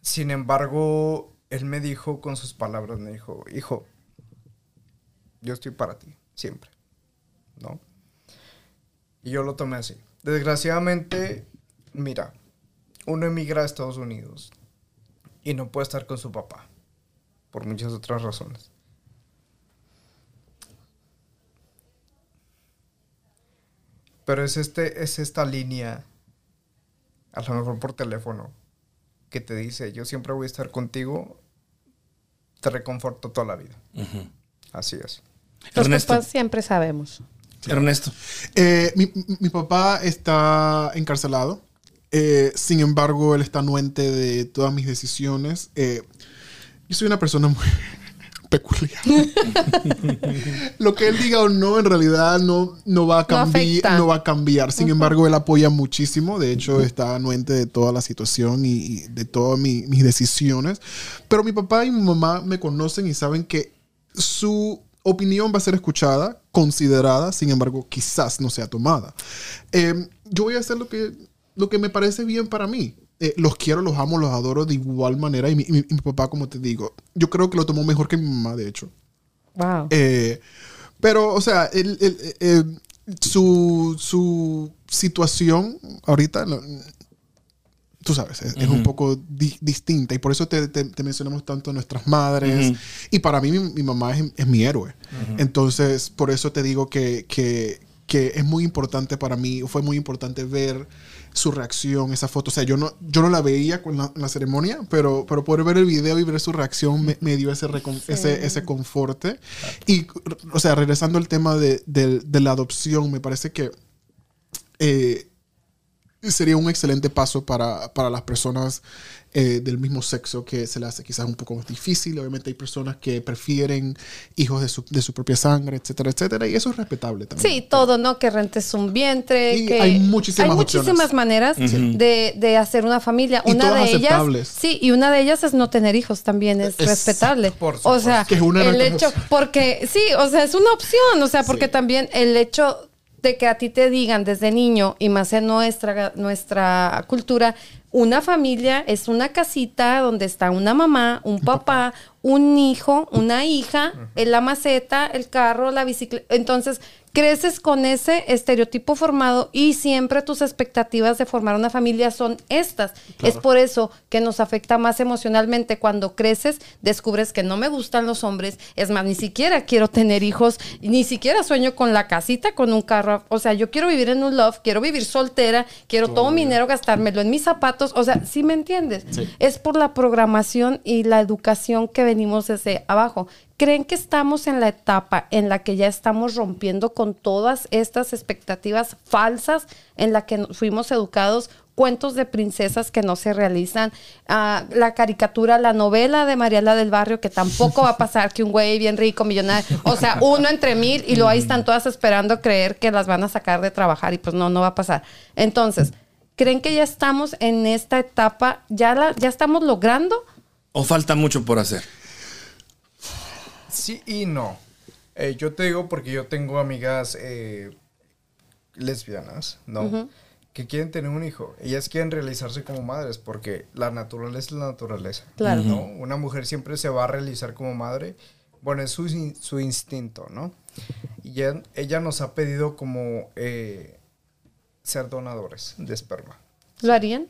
Sin embargo, él me dijo con sus palabras, me dijo, hijo, yo estoy para ti, siempre. ¿No? Y yo lo tomé así. Desgraciadamente, mira, uno emigra a Estados Unidos y no puede estar con su papá, por muchas otras razones. Pero es, este, es esta línea, a lo mejor por teléfono, que te dice, yo siempre voy a estar contigo, te reconforto toda la vida. Así es. Los Ernesto. papás siempre sabemos. Ernesto. Eh, mi, mi papá está encarcelado. Eh, sin embargo, él está anuente de todas mis decisiones. Eh, yo soy una persona muy peculiar. Lo que él diga o no, en realidad no, no va a cambiar. afecta. No, va a cambiar. Sin embargo, él apoya muchísimo. De hecho, está anuente de toda la situación y, y de todas mi- mis decisiones. Pero mi papá y mi mamá me conocen y saben que su opinión va a ser escuchada, considerada, sin embargo, quizás no sea tomada. Eh, yo voy a hacer lo que, lo que me parece bien para mí. Eh, los quiero, los amo, los adoro de igual manera. Y mi, mi- papá, como te digo, yo creo que lo tomó mejor que mi mamá, de hecho. Wow. Eh, pero, o sea, el- el- eh, su, su situación ahorita, tú sabes, es, es un poco di- distinta y por eso te, te- te mencionamos tanto a nuestras madres. Ujú. Y para mí, mi, mi mamá es, es mi héroe. Entonces, por eso te digo que, que, que es muy importante para mí, fue muy importante ver su reacción, esa foto. O sea, yo no, yo no la veía con la, en la ceremonia, pero, pero poder ver el video y ver su reacción me, me dio ese, recon- ese, ese conforte. Y, o sea, regresando al tema de, de- de la adopción, me parece que eh, sería un excelente paso para, para las personas eh, del mismo sexo que se le hace quizás un poco más difícil. Obviamente hay personas que prefieren hijos de su, de su propia sangre, etcétera, etcétera. Y eso es respetable también. Sí, todo, ¿no? Que rentes un vientre. Y que hay muchísimas hay muchísimas opciones. maneras de, de hacer una familia. Y una todas de ellas. aceptables. Sí, y una de ellas es no tener hijos también, es, Es- respetable. por o sea, supuesto. Que es una el hecho, porque sí, o sea, es una opción, o sea, porque Sí. también el hecho de que a ti te digan desde niño y más en nuestra, nuestra cultura, una familia es una casita donde está una mamá, un papá, un hijo, una hija, en la maceta, el carro, la bicicleta. Entonces, creces con ese estereotipo formado y siempre tus expectativas de formar una familia son estas. Es por eso que nos afecta más emocionalmente cuando creces, descubres que no me gustan los hombres, es más, ni siquiera quiero tener hijos, ni siquiera sueño con la casita, con un carro, o sea, yo quiero vivir en un love, quiero vivir soltera, quiero todo mi dinero gastármelo en mis zapatos, o sea, ¿sí me entiendes? Es por la programación y la educación que venimos desde abajo. ¿Creen que estamos en la etapa en la que ya estamos rompiendo con todas estas expectativas falsas en la que fuimos educados? Cuentos de princesas que no se realizan, ah, la caricatura, la novela de Mariela del Barrio, que tampoco va a pasar que un güey bien rico, millonario, o sea, uno entre mil y luego ahí están todas esperando creer que las van a sacar de trabajar y pues no, no va a pasar. Entonces, ¿creen que ya estamos en esta etapa? ¿Ya, la, ya estamos logrando? ¿O falta mucho por hacer? Sí y no. Eh, yo te digo porque yo tengo amigas eh, lesbianas, ¿no? Que quieren tener un hijo. Ellas quieren realizarse como madres porque la naturaleza es la naturaleza. Claro. ¿no? Una mujer siempre se va a realizar como madre. Bueno, es su, su instinto, ¿no? Y ella, ella nos ha pedido como eh, ser donadores de esperma. ¿Lo harían?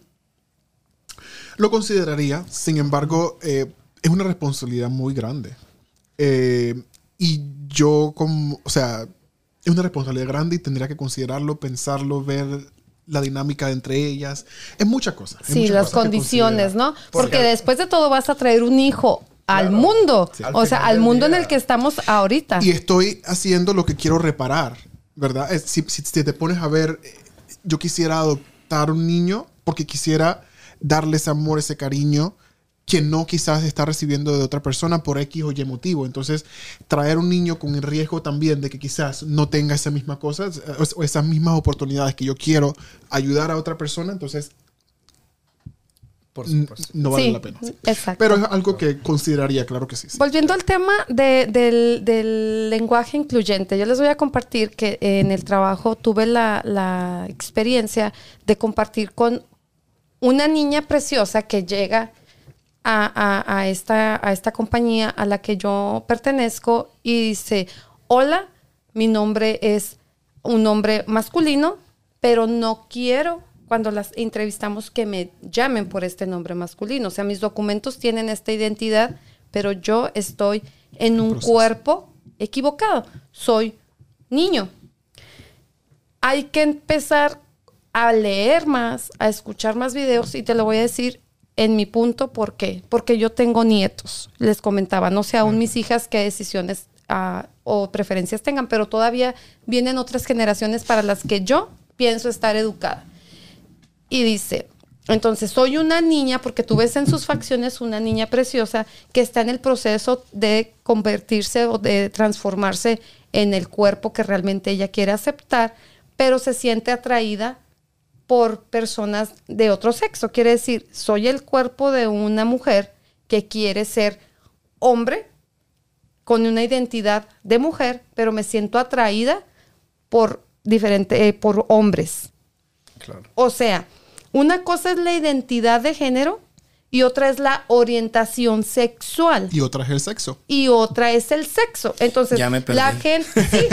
Lo consideraría, sin embargo, eh, es una responsabilidad muy grande. Eh, y yo, como, o sea, es una responsabilidad grande y tendría que considerarlo, pensarlo, ver la dinámica entre ellas. Es muchas cosas. Sí, muchas las cosas condiciones. ¿no? Porque después de todo vas a traer un hijo al Claro. mundo. Sí. Al O sea, al mundo en el que estamos ahorita. Y estoy haciendo lo que quiero reparar, ¿verdad? Es- si, si- si te pones a ver, eh, yo quisiera adoptar un niño porque quisiera darle ese amor, ese cariño que no quizás está recibiendo de otra persona por X o Y motivo. Entonces, traer un niño con el riesgo también de que quizás no tenga esa misma cosa eh, o esas mismas oportunidades que yo quiero ayudar a otra persona, entonces Por supuesto. no vale sí, la pena. sí. exacto. Pero es algo que consideraría, claro que sí. sí. Volviendo al tema de- del, del lenguaje incluyente, yo les voy a compartir que en el trabajo tuve la, la experiencia de compartir con una niña preciosa que llega a, a- a esta, a esta compañía a la que yo pertenezco y dice, hola, mi nombre es un nombre masculino, pero no quiero cuando las entrevistamos que me llamen por este nombre masculino. O sea, mis documentos tienen esta identidad, pero yo estoy en un cuerpo equivocado. Soy niño. Hay que empezar a leer más, a escuchar más videos y te lo voy a decir en mi punto, ¿por qué? Porque yo tengo nietos, les comentaba, no sé aún mis hijas qué decisiones ah, o preferencias tengan, pero todavía vienen otras generaciones para las que yo pienso estar educada. Y dice, entonces soy una niña, porque tú ves en sus facciones una niña preciosa que está en el proceso de convertirse o de transformarse en el cuerpo que realmente ella quiere aceptar, pero se siente atraída por personas de otro sexo. Quiere decir, soy el cuerpo de una mujer que quiere ser hombre con una identidad de mujer, pero me siento atraída por diferente, eh, por hombres. Claro. O sea, una cosa es la identidad de género y otra es la orientación sexual. Y otra es el sexo. Y otra es el sexo. Entonces, Ya me perdí. la gente. Sí.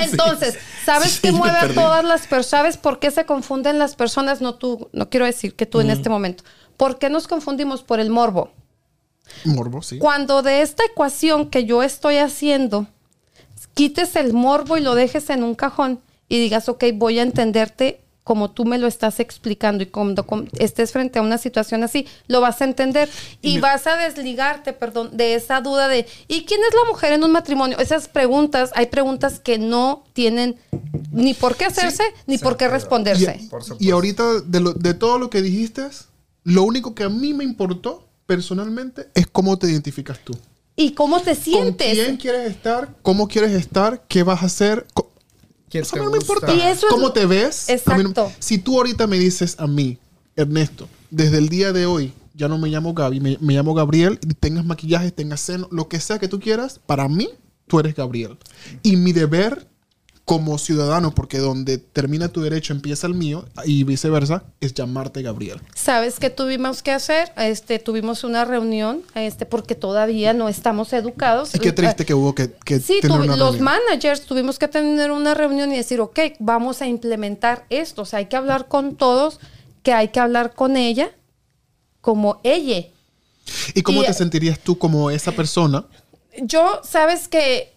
Entonces, ¿sabes Sí, qué mueve a todas las personas? ¿Sabes por qué se confunden las personas? No tú, no quiero decir que tú en este momento. ¿Por qué nos confundimos por el morbo? Morbo, sí. Cuando de esta ecuación que yo estoy haciendo, quites el morbo y lo dejes en un cajón y digas, ok, voy a entenderte como tú me lo estás explicando y cuando estés frente a una situación así, lo vas a entender y vas a desligarte, perdón, de esa duda de, ¿y quién es la mujer en un matrimonio? Esas preguntas, hay preguntas que no tienen ni por qué hacerse ni por qué responderse. Y, Por supuesto. y ahorita, de, lo- de todo lo que dijiste, lo único que a mí me importó personalmente es cómo te identificas tú. ¿Y cómo te ¿Con sientes? quién quieres estar? ¿Cómo quieres estar? ¿Qué vas a hacer? ¿Quién Eso te no me gusta? importa. Y eso es- ¿Cómo te ves? A mí no- Exacto. si tú ahorita me dices a mí, Ernesto, desde el día de hoy, ya no me llamo Gaby, me, me llamo Gabriel, y tengas maquillaje, tengas seno, lo que sea que tú quieras, para mí, tú eres Gabriel. Y mi deber como ciudadano, porque donde termina tu derecho empieza el mío, y viceversa, es llamarte Gabriel. ¿Sabes qué tuvimos que hacer? Este, tuvimos una reunión, este, porque todavía no estamos educados. Y qué triste que hubo que, que Sí, tener una los reunión. managers tuvimos que tener una reunión y decir, ok, vamos a implementar esto. O sea, hay que hablar con todos, que hay que hablar con ella como ella. ¿Y cómo y- te sentirías tú como esa persona? Yo, sabes que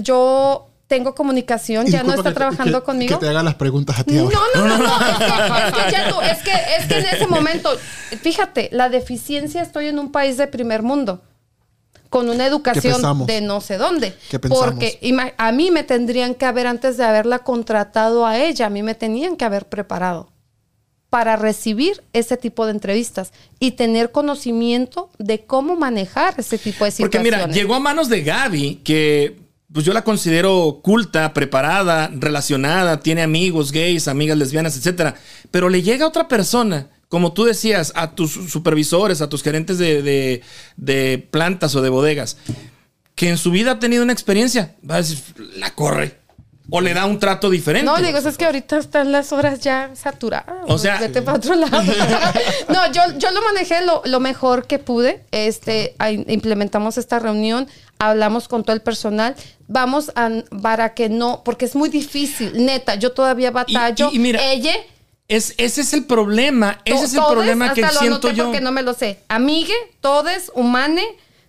yo tengo comunicación, ya no está trabajando que- conmigo. Que te haga las preguntas a ti No, ahora. no, no, no, es que, es que ya tú- es que, es que en ese momento, fíjate, la deficiencia, estoy en un país de primer mundo, con una educación de no sé dónde. ¿Qué pensamos? Porque a mí me tendrían que haber, antes de haberla contratado a ella, a mí me tenían que haber preparado para recibir ese tipo de entrevistas y tener conocimiento de cómo manejar ese tipo de Porque situaciones. mira, llegó a manos de Gaby, que pues yo la considero culta, preparada, relacionada, tiene amigos gays, amigas lesbianas, etcétera. Pero le llega a otra persona, como tú decías, a tus supervisores, a tus gerentes de, de- de plantas o de bodegas, que en su vida ha tenido una experiencia, va a decir, la corre. O le da un trato diferente. No, digo, es que ahorita están las horas ya saturadas. O sea- vete para otro lado. no, yo, yo lo manejé lo, lo mejor que pude. Este, implementamos esta reunión, hablamos con todo el personal. Vamos a, para que no, porque es muy difícil, neta. Yo todavía batallo. y mira, Ella, Es, ese es el problema. Ese es el todes, problema que lo siento anoté yo. porque no me lo sé. Amigue, todes, humane.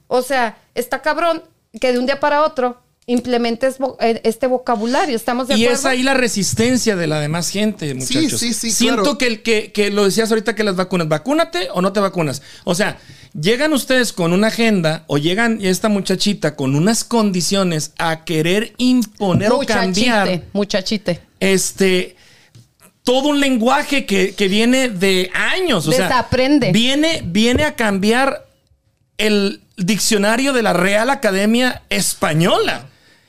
O sea, está cabrón que de un día para otro implementes vo- eh, este vocabulario. ¿Estamos de Y acuerdo? es ahí la resistencia de la demás gente, muchachos. sí, sí, Siento claro. que, el, que, que lo decías ahorita que las vacunas, vacúnate o no te vacunas. O sea, llegan ustedes con una agenda o llegan esta muchachita con unas condiciones a querer imponer o cambiar Muchachite, muchachite. este todo un lenguaje que, que viene de años. O Desaprende. Sea, viene, viene a cambiar el diccionario de la Real Academia Española.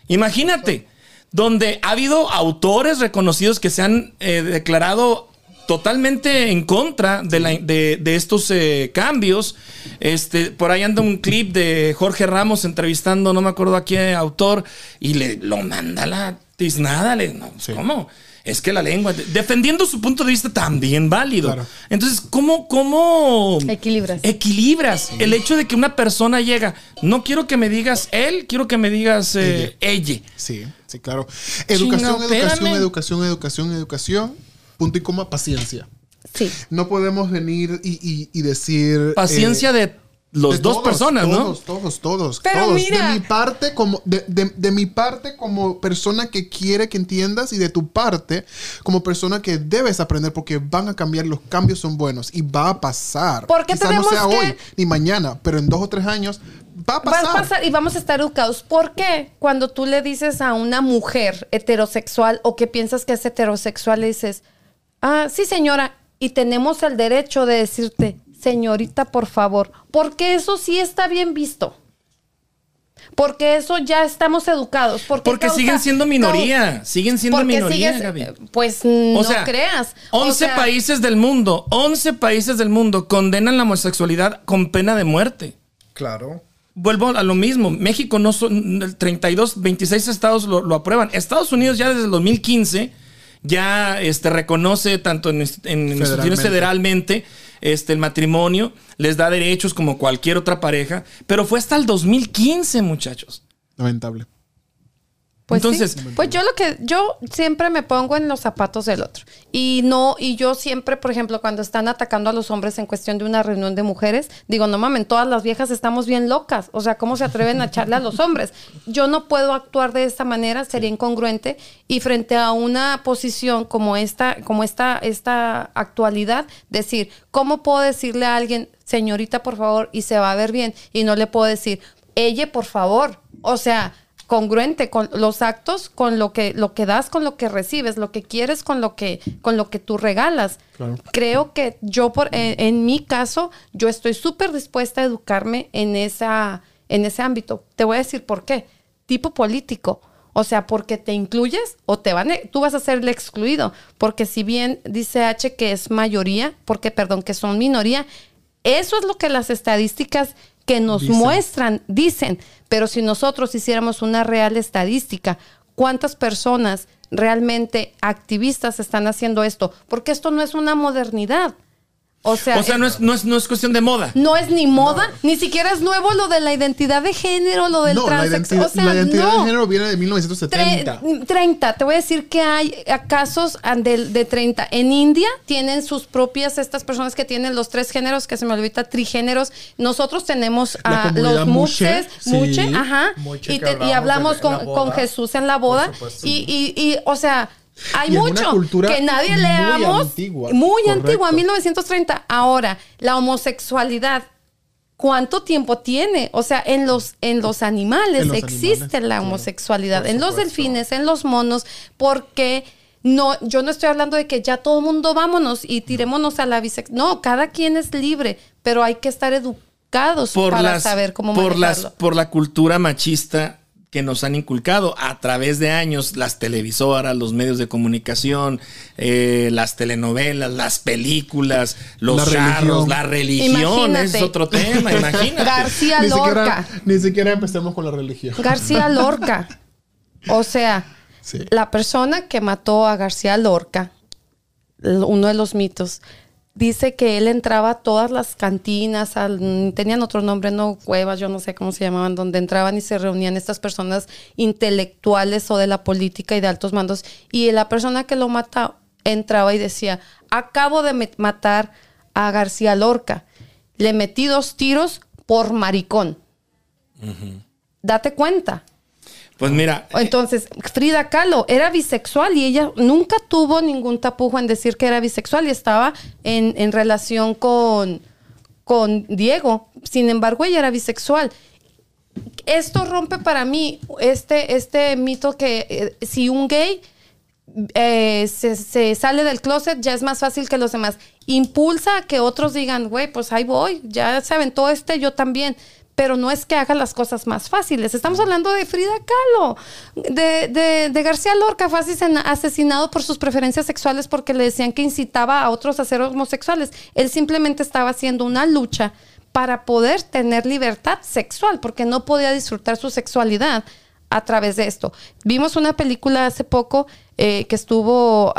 Imagínate, donde ha habido autores reconocidos que se han eh, declarado totalmente en contra de, la- de- de estos eh, cambios. Este, por ahí anda un clip de Jorge Ramos entrevistando, no me acuerdo a qué autor, y le lo manda la tiznada. Le, no, ¿Cómo? Es que la lengua, de- defendiendo su punto de vista también válido. Claro. Entonces, ¿cómo, cómo Equilibras. equilibras el hecho de que una persona llega? No quiero que me digas él, quiero que me digas eh, ella. Sí, sí, claro. Educación, educación, educación, educación, educación. Punto y coma, paciencia. Sí. No podemos venir y, y- y decir... Paciencia eh, de los de dos todos, personas, ¿no? Todos, todos, todos. Pero todos. mira- De mi parte, como, de, de- de mi parte como persona que quiere que entiendas y de tu parte como persona que debes aprender porque van a cambiar, los cambios son buenos y va a pasar. ¿Por qué Quizás no sea que- hoy ni mañana, pero en dos o tres años Va a pasar. y vamos a estar educados. ¿Por qué? Cuando tú le dices a una mujer heterosexual o que piensas que es heterosexual, le dices, ah, sí señora, y tenemos el derecho de decirte, señorita, por favor, porque eso sí está bien visto. Porque eso ya estamos educados. Porque, siguen siendo minoría. Siguen siendo minoría, Gaby. Pues no creas. 11 países del mundo, 11 países del mundo condenan la homosexualidad con pena de muerte. Claro. Vuelvo a lo mismo. México no son 32, 26 estados lo, aprueban. Estados Unidos ya desde el 2015 ya este, reconoce tanto en, en instituciones federalmente este, el matrimonio, les da derechos como cualquier otra pareja, pero fue hasta el 2015, muchachos. Lamentable. Pues Entonces, pues yo lo que yo siempre me pongo en los zapatos del otro. Y no y yo siempre, por ejemplo, cuando están atacando a los hombres en cuestión de una reunión de mujeres, digo, no mames, todas las viejas estamos bien locas, o sea, ¿cómo se atreven a echarle a los hombres? Yo no puedo actuar de esta manera, sería incongruente. Y frente a una posición como esta, como esta esta actualidad, decir, ¿cómo puedo decirle a alguien, "Señorita, por favor", y se va a ver bien y no le puedo decir, "Ella, por favor"? O sea, congruente con los actos, con lo que, lo que das, con lo que recibes, lo que quieres con lo que, con lo que tú regalas. Creo que yo, por, en, mi caso, yo estoy súper dispuesta a educarme en, esa, en ese ámbito. Te voy a decir por qué. Tipo político. O sea, porque te incluyes o te van, tú vas a ser el excluido. Porque si bien dice H que es mayoría, porque perdón, que son minoría, eso es lo que las estadísticas que nos muestran, dicen, pero si nosotros hiciéramos una real estadística, ¿cuántas personas realmente activistas están haciendo esto? Porque esto no es una modernidad. O sea, no, es, no, es, no, es, cuestión de moda. No es ni moda, ni siquiera es nuevo lo de la identidad de género, lo del no, La identidad, la identidad de género viene de 1970. 30. Te voy a decir que hay casos de, de 30. En India tienen sus propias, estas personas que tienen los tres géneros, que se me olvida, trigéneros. Nosotros tenemos a los muches, muche, ajá. y, hablamos con, con, Jesús en la boda. y, y, y, o sea hay mucho que nadie leamos. Antigua, muy antigua, 1930. Ahora, la homosexualidad, ¿cuánto tiempo tiene? O sea, en los, en los animales existe la homosexualidad, en los delfines, en los monos, porque no, yo no estoy hablando de que ya todo el mundo vámonos y tirémonos a la bisexualidad. No, cada quien es libre, pero hay que estar educados para saber cómo por Las, por la cultura machista que nos han inculcado a través de años las televisoras, los medios de comunicación, eh, las telenovelas, las películas, los la religión. la religión, es otro tema, imagínate. García Lorca. Ni siquiera, empecemos con la religión. García Lorca. O sea, la persona que mató a García Lorca, uno de los mitos, dice que él entraba a todas las cantinas, tenían otro nombre, no cuevas, yo no sé cómo se llamaban, donde entraban y se reunían estas personas intelectuales o de la política y de altos mandos. Y la persona que lo mata entraba y decía, acabo de matar a García Lorca, le metí dos tiros por maricón. Date cuenta. Pues mira. Entonces, Frida Kahlo era bisexual y ella nunca tuvo ningún tapujo en decir que era bisexual y estaba en, relación con, con Diego. Sin embargo, ella era bisexual. Esto rompe para mí este, este mito que eh, si un gay eh, se, se, sale del closet, ya es más fácil que los demás. Impulsa a que otros digan, güey, pues ahí voy, ya se aventó este, yo también pero no es que haga las cosas más fáciles. Estamos hablando de Frida Kahlo, de, de, García Lorca, fue asesinado por sus preferencias sexuales porque le decían que incitaba a otros a ser homosexuales. Él simplemente estaba haciendo una lucha para poder tener libertad sexual, porque no podía disfrutar su sexualidad a través de esto. Vimos una película hace poco eh, que estuvo...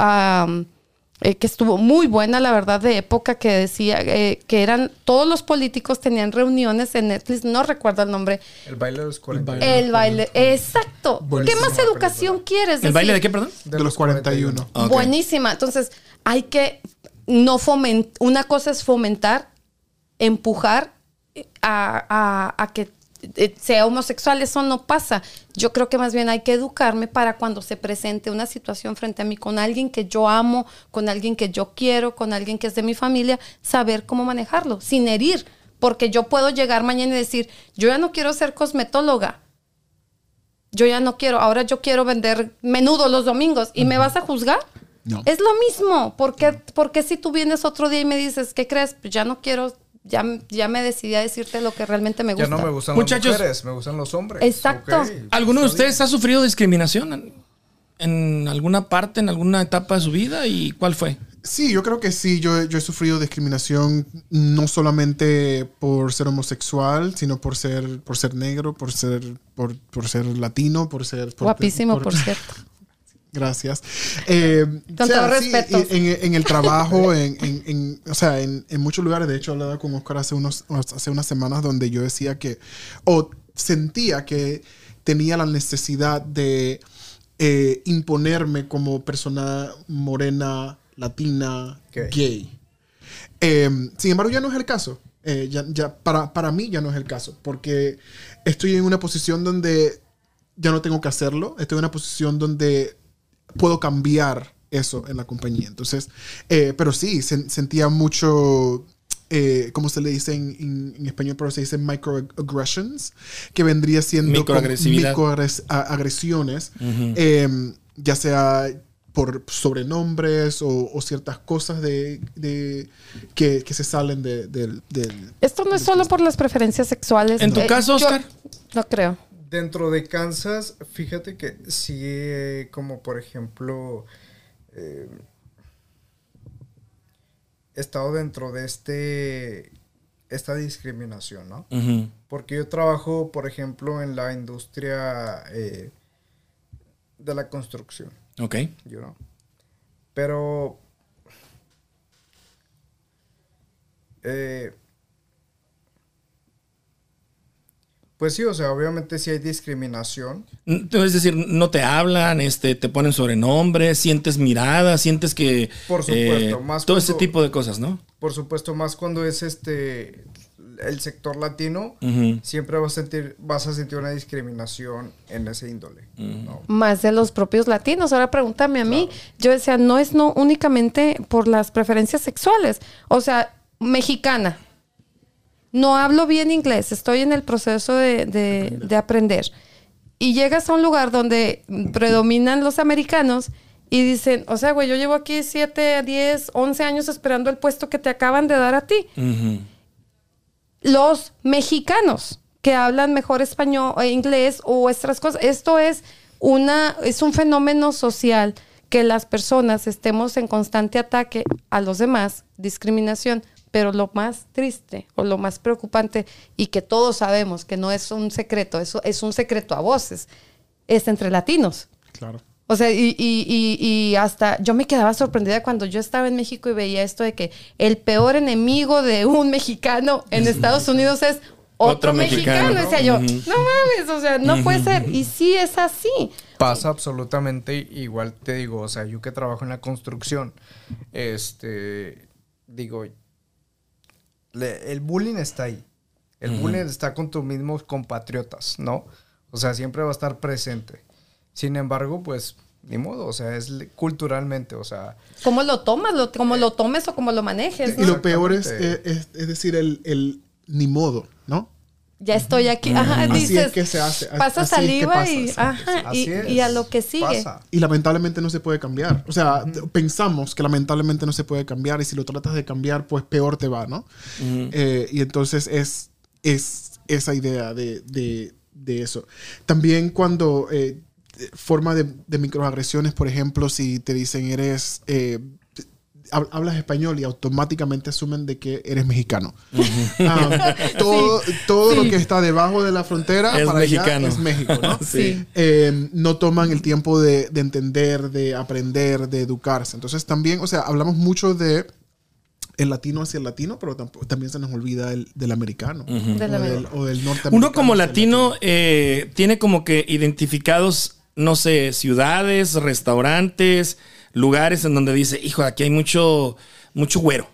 Eh, que estuvo muy buena, la verdad, de época, que decía eh, que eran todos los políticos tenían reuniones en Netflix, no recuerdo el nombre. El baile de los 41. El baile, exacto. ¿Qué más educación quieres? ¿El baile de qué, perdón? De, los 41. Buenísima. Entonces, hay que no fomentar, una cosa es fomentar, empujar a, a que eh, sea homosexual, eso no pasa. Yo creo que más bien hay que educarme para cuando se presente una situación frente a mí con alguien que yo amo, con alguien que yo quiero, con alguien que es de mi familia, saber cómo manejarlo, sin herir, Porque yo puedo llegar mañana y decir, yo ya no quiero ser cosmetóloga. Yo ya no quiero, ahora yo quiero vender menudo los domingos y me vas a juzgar. No. Es lo mismo. ¿Por qué, por qué si tú vienes otro día y me dices, ¿qué crees? Pues ya no quiero, ya, ya me decidí a decirte lo que realmente me Ya gusta. no me gustan Muchachos. las mujeres, me gustan los hombres. Exacto. Ok, ¿Alguno de ustedes ha sufrido discriminación en, en alguna parte, en alguna etapa de su vida? ¿Y cuál fue? Sí, yo creo que sí. Yo, yo he sufrido discriminación no solamente por ser homosexual, sino por ser, por ser negro, por ser, por, por ser latino, por ser... por- Guapísimo, por cierto. Gracias. Eh, Con todo respeto. En, en el trabajo, en, en- en- o sea, en, en muchos lugares, de hecho, hablaba con Oscar hace, unos, hace unas semanas donde yo decía que, o sentía que tenía la necesidad de eh, imponerme como persona morena, latina, Gay. gay. Eh, sin embargo, ya no es el caso. Eh, ya, ya para, para mí ya no es el caso, porque estoy en una posición donde ya no tengo que hacerlo. Estoy en una posición donde puedo cambiar eso en la compañía. Entonces, eh, pero sí, sen- sentía mucho, eh, ¿cómo se le dice en, en- en español? Pero se dice microaggressions, que vendría siendo como Microagresividad. microagres- a- agresiones, eh, ya sea por sobrenombres o, o ciertas cosas de, de- que, que se salen de- del... del- Esto no es solo por las preferencias sexuales. ¿En tu Eh, caso, yo- Oscar? No creo. Dentro de Kansas, fíjate que sí, eh, como por ejemplo, eh, he estado dentro de este esta discriminación, ¿no? Porque yo trabajo, por ejemplo, en la industria eh, de la construcción, Ok. you know. Pero eh, pues sí, o sea, obviamente sí hay discriminación. Es decir, no te hablan, este, te ponen sobrenombres, sientes miradas, sientes que... Por supuesto, eh, más todo ese cuando- tipo de cosas, ¿no? Por supuesto, más cuando es este el sector latino, siempre vas a sentir, vas a sentir una discriminación en ese índole. ¿no? Más de los propios latinos. Ahora pregúntame a mí. Yo decía, no es no únicamente por las preferencias sexuales. O sea, mexicana. No hablo bien inglés. Estoy en el proceso de, de- de aprender. Y llegas a un lugar donde predominan los americanos y dicen, o sea, güey, yo llevo aquí 7, 10, 11 años esperando el puesto que te acaban de dar a ti. Los mexicanos que hablan mejor español o inglés o otras cosas. Esto es una es un fenómeno social que las personas estemos en constante ataque a los demás, discriminación, pero lo más triste o lo más preocupante y que todos sabemos que no es un secreto, eso es un secreto a voces, es entre latinos. Claro. O sea, y, y- y- y hasta yo me quedaba sorprendida cuando yo estaba en México y veía esto de que el peor enemigo de un mexicano en Estados Unidos es otro, Otro mexicano. mexicano. Decía yo, no mames, o sea, no puede ser. Y sí es así. Pasa absolutamente igual, te digo, o sea, yo que trabajo en la construcción, este, digo, le- el bullying está ahí. El bullying está con tus mismos compatriotas, ¿no? O sea, siempre va a estar presente. Sin embargo, pues, ni modo, o sea, es culturalmente, o sea, ¿Cómo lo tomas? Lo, como lo tomes o como lo manejes, Y ¿no? lo peor es, es, es decir, el, el ni modo, ¿no? Ya estoy aquí. Ajá, Así dices, es que se hace. pasa así es que saliva pasa, y, sí. ajá, y, así es. y a lo que sigue. Pasa. Y lamentablemente no se puede cambiar. O sea, pensamos que lamentablemente no se puede cambiar y si lo tratas de cambiar, pues peor te va, ¿no? Eh, y entonces es, es esa idea de, de- de eso. También cuando eh, forma de, de microagresiones, por ejemplo, si te dicen eres... eh, hablas español y automáticamente asumen de que eres mexicano. Ah, todo todo Sí. lo que está debajo de la frontera Es para allá mexicano. es México, ¿no? Sí. eh, no toman el tiempo de, de entender, de aprender, de educarse. Entonces también, o sea, hablamos mucho de el latino hacia el latino, pero tampoco, también se nos olvida el del americano Del o, del, o del norteamericano. Uno como el latino eh, tiene como que identificados, no sé, ciudades, restaurantes, lugares en donde dice, hijo, aquí hay mucho, mucho güero.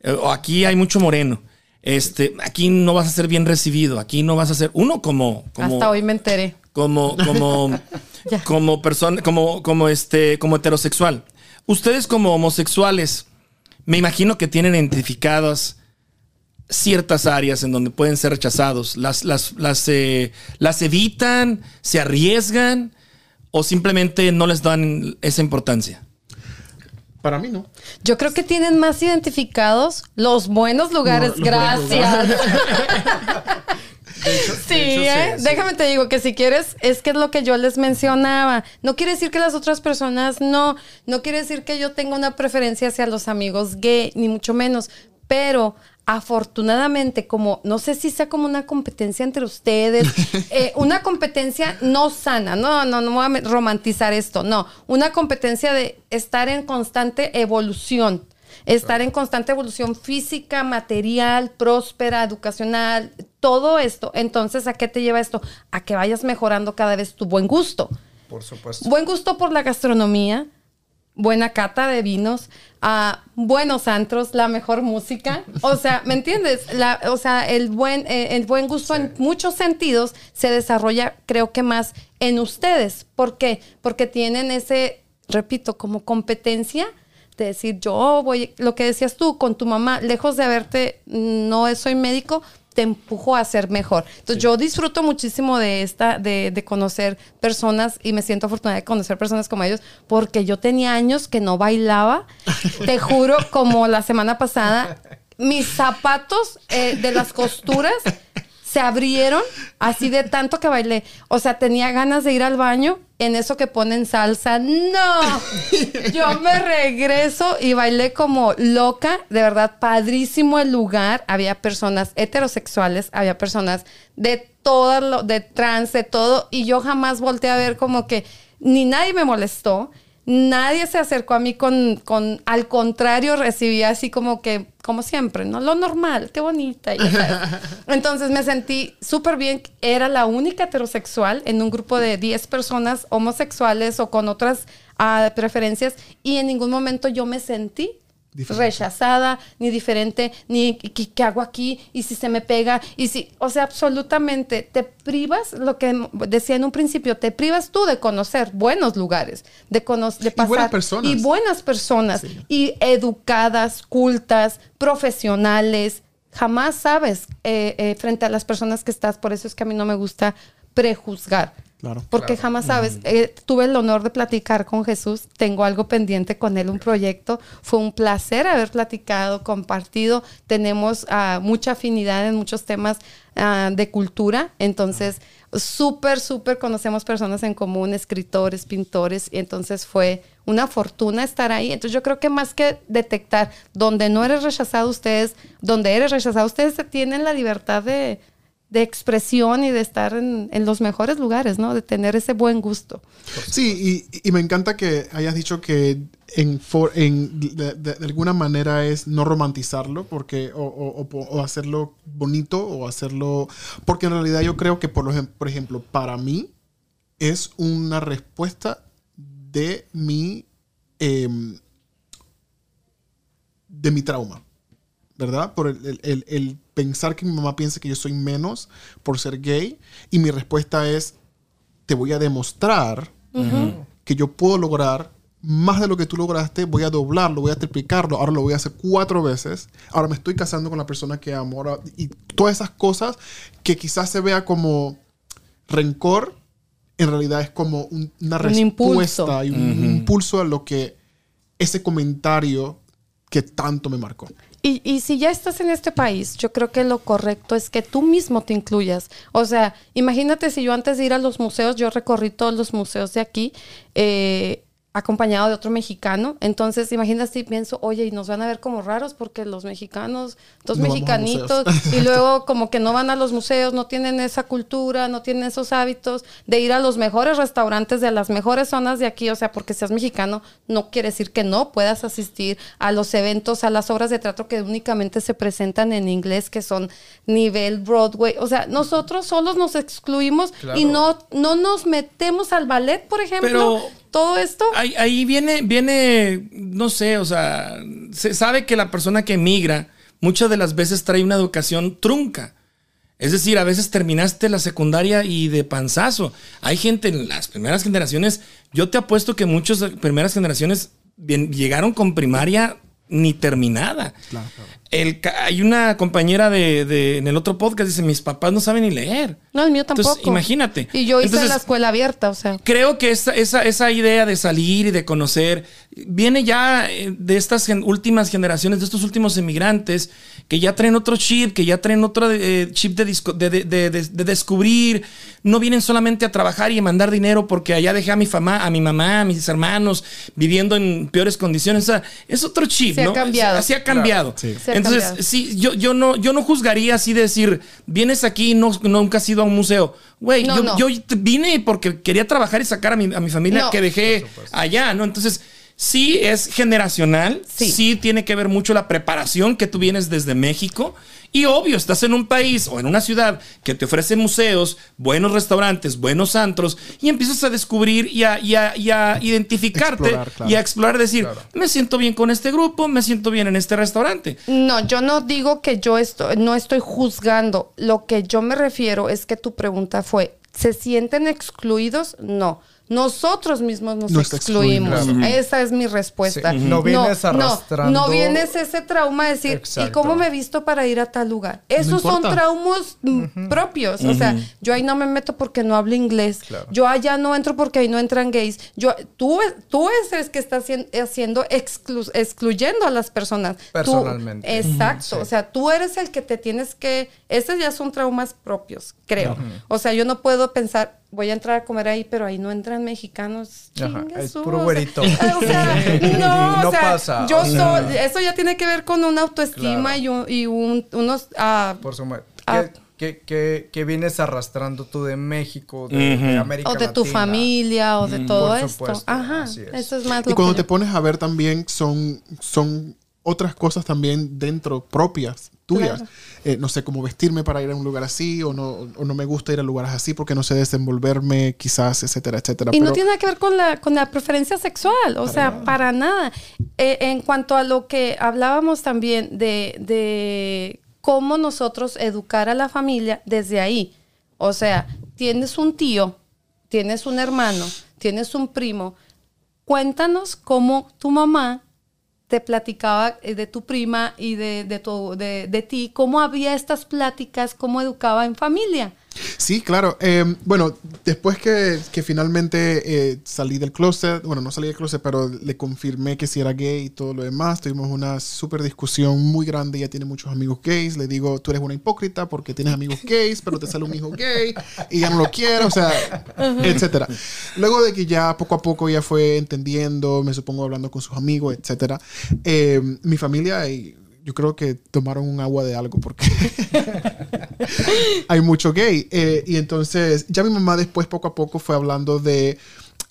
Eh, o aquí hay mucho moreno. Este, aquí no vas a ser bien recibido. Aquí no vas a ser uno como, como Hasta hoy me enteré. como como como persona como como este como heterosexual ustedes como homosexuales me imagino que tienen identificadas ciertas áreas en donde pueden ser rechazados? ¿Las, las, las, eh, las evitan? ¿Se arriesgan? ¿O simplemente no les dan esa importancia? Para mí no. Yo creo que tienen más identificados los buenos lugares. No, los buenos Gracias. sí, de hecho, ¿eh? sí, sí. déjame te digo que si quieres, es que es lo que yo les mencionaba. No quiere decir que las otras personas no, no quiere decir que yo tenga una preferencia hacia los amigos gay, ni mucho menos, pero afortunadamente, como no sé si sea como una competencia entre ustedes, eh, una competencia no sana, no, no, no voy a romantizar esto, no, una competencia de estar en constante evolución. Estar en constante evolución física, material, próspera, educacional, todo esto. Entonces, ¿a qué te lleva esto? A que vayas mejorando cada vez tu buen gusto. Por supuesto. Buen gusto por la gastronomía, buena cata de vinos, ah, buenos antros, la mejor música. O sea, ¿me entiendes? La- o sea, el buen, eh, el buen gusto en muchos sentidos se desarrolla, creo que más en ustedes. ¿Por qué? Porque tienen ese, repito, como competencia de decir, yo voy, lo que decías tú con tu mamá, lejos de haberte, no soy médico, te empujo a ser mejor. Entonces yo disfruto muchísimo de esta, de, de conocer personas y me siento afortunada de conocer personas como ellos, porque yo tenía años que no bailaba, te juro, como la semana pasada, mis zapatos eh, de las costuras se abrieron así de tanto que bailé. O sea, tenía ganas de ir al baño en eso que ponen salsa. No, yo me regreso y bailé como loca. De verdad, padrísimo el lugar. Había personas heterosexuales, había personas de todo lo, de trans, de todo. Y yo jamás volteé a ver como que ni nadie me molestó. Nadie se acercó a mí con, con, al contrario, recibí así como que, como siempre, ¿no? Lo normal, qué bonita. ya sabes. Entonces me sentí súper bien. Era la única heterosexual en un grupo de 10 personas homosexuales o con otras ah, preferencias y en ningún momento yo me sentí Diferente. rechazada, ni diferente, ni ¿qué, qué hago aquí? Y si se me pega, y si, o sea, absolutamente te privas, lo que decía en un principio, te privas tú de conocer buenos lugares, de conocer, de pasar. buenas personas. Y buenas personas, y educadas, cultas, profesionales. Jamás sabes eh, eh, frente a las personas que estás, por eso es que a mí no me gusta prejuzgar. Claro. Porque jamás sabes. Eh, tuve el honor de platicar con Jesús. Tengo algo pendiente con él, un proyecto. Fue un placer haber platicado, compartido. Tenemos ah, mucha afinidad en muchos temas ah, de cultura. Entonces, súper, súper conocemos personas en común, escritores, pintores. Y entonces fue una fortuna estar ahí. Entonces, yo creo que más que detectar donde no eres rechazado, ustedes, donde eres rechazado, ustedes tienen la libertad de de expresión y de estar en, en, los mejores lugares, ¿no? De tener ese buen gusto. Sí, y, y me encanta que hayas dicho que en, for, en de, alguna manera es no romantizarlo porque o, o, o, hacerlo bonito o hacerlo porque en realidad yo creo que por, lo, por ejemplo para mí es una respuesta de mi eh, de mi trauma ¿verdad? Por el, el, el, pensar que mi mamá piensa que yo soy menos por ser gay. Y mi respuesta es, te voy a demostrar uh -huh. que yo puedo lograr más de lo que tú lograste, voy a doblarlo, voy a triplicarlo, ahora lo voy a hacer cuatro veces, ahora me estoy casando con la persona que amo, ahora, y todas esas cosas que quizás se vea como rencor, en realidad es como un, una un respuesta impulso. y un, uh -huh. un impulso a lo que ese comentario que tanto me marcó. Y, y, si ya estás en este país, yo creo que lo correcto es que tú mismo te incluyas. O sea, imagínate si yo antes de ir a los museos, yo recorrí todos los museos de aquí, eh, acompañado de otro mexicano. Entonces, imagínate si pienso, oye, y nos van a ver como raros porque los mexicanos, dos No mexicanitos, y luego como que no van a los museos, no tienen esa cultura, no tienen esos hábitos de ir a los mejores restaurantes de las mejores zonas de aquí. O sea, porque seas mexicano, no quiere decir que no puedas asistir a los eventos, a las obras de teatro que únicamente se presentan en inglés, que son nivel Broadway. O sea, nosotros solos nos excluimos Claro. y no, no nos metemos al ballet, por ejemplo. Pero- todo esto. Ahí, ahí viene, viene, no sé, o sea, se sabe que la persona que emigra muchas de las veces trae una educación trunca. Es decir, a veces terminaste la secundaria y de panzazo. Hay gente en las primeras generaciones, yo te apuesto que muchas primeras generaciones bien- llegaron con primaria ni terminada. El, hay una compañera de, de, en el otro podcast dice, mis papás no saben ni leer. No, el mío tampoco. Entonces, imagínate. Y yo hice Entonces, la escuela abierta, o sea. Creo que esa, esa, esa idea de salir y de conocer viene ya eh, de estas gen- últimas generaciones, de estos últimos emigrantes que ya traen otro chip, que ya traen otro eh, chip de, disco- de, de- de- de- de descubrir. No vienen solamente a trabajar y a mandar dinero porque allá dejé a mi, fama, a mi mamá, a mis hermanos viviendo en peores condiciones. O sea, es otro chip, Se ha ¿no? cambiado. Así ha cambiado. Sí. Entonces, cambiado. sí, yo, yo, no, yo no juzgaría así de decir, vienes aquí y no, nunca has ido a un museo. Güey, No, yo, no. yo vine porque quería trabajar y sacar a mi, a mi familia No. que dejé allá, ¿no? Entonces, sí es generacional, Sí. sí. tiene que ver mucho la preparación que tú vienes desde México. Y obvio, estás en un país o en una ciudad que te ofrece museos, buenos restaurantes, buenos antros, y empiezas a descubrir y a, y a- y a identificarte Explorar, claro. y a explorar, decir, me siento bien con este grupo, me siento bien en este restaurante. No, yo no digo que yo estoy, no estoy juzgando. Lo que yo me refiero es que tu pregunta fue, ¿se sienten excluidos? No. Nosotros mismos nos, Nos excluimos. excluimos. Esa es mi respuesta. Sí, no vienes no, arrastrando- No, vienes ese trauma de decir, ¿y cómo me he visto para ir a tal lugar? Esos son traumas mm, propios. O sea, yo ahí no me meto porque no hablo inglés. Claro. Yo allá no entro porque ahí no entran gays. Yo, tú, tú eres el que estás hacien- haciendo exclu- excluyendo a las personas. Tú- Personalmente. exacto. O sea, tú eres el que te tienes que. Esos ya son traumas propios, creo. O sea, yo no puedo pensar, voy a entrar a comer ahí, pero ahí no entran mexicanos. Ajá, es puro o sea, güerito. O sea, Sí. no, No o sea, pasa, Yo o sea. soy, eso ya tiene que ver con una autoestima Claro. y, un- y un- unos. ah, Por supuesto. Ah. ¿Qué, qué, qué- qué vienes arrastrando tú de México, de, de América o de tu familia o de todo Por esto. supuesto, Ajá. así es. Eso es más Y lo cuando que te yo- pones a ver también son, son otras cosas también dentro propias tuyas. Claro. Eh, no sé cómo vestirme para ir a un lugar así o no, o no me gusta ir a lugares así porque no sé desenvolverme quizás, etcétera, etcétera. Y no tiene nada que ver con la, con la preferencia sexual, o sea, para nada. Eh, en cuanto a lo que hablábamos también de, de cómo nosotros educar a la familia desde ahí. O sea, tienes un tío, tienes un hermano, tienes un primo. Cuéntanos cómo tu mamá te platicaba eh, de tu prima y de, de, tu, de, de ti, cómo había estas pláticas, cómo educaba en familia. Sí, claro. Eh, bueno, después que, que finalmente eh, salí del closet, bueno, no salí del closet, pero le confirmé que si era gay y todo lo demás, tuvimos una súper discusión muy grande. Ella tiene muchos amigos gays. Le digo, tú eres una hipócrita porque tienes amigos gays, pero te sale un hijo gay y ya no lo quiero, o sea, etcétera. Luego de que ya poco a poco ya fue entendiendo, me supongo hablando con sus amigos, etcétera, eh, mi familia y yo creo que tomaron un agua de algo porque hay mucho gay. Eh, y entonces ya mi mamá después poco a poco fue hablando de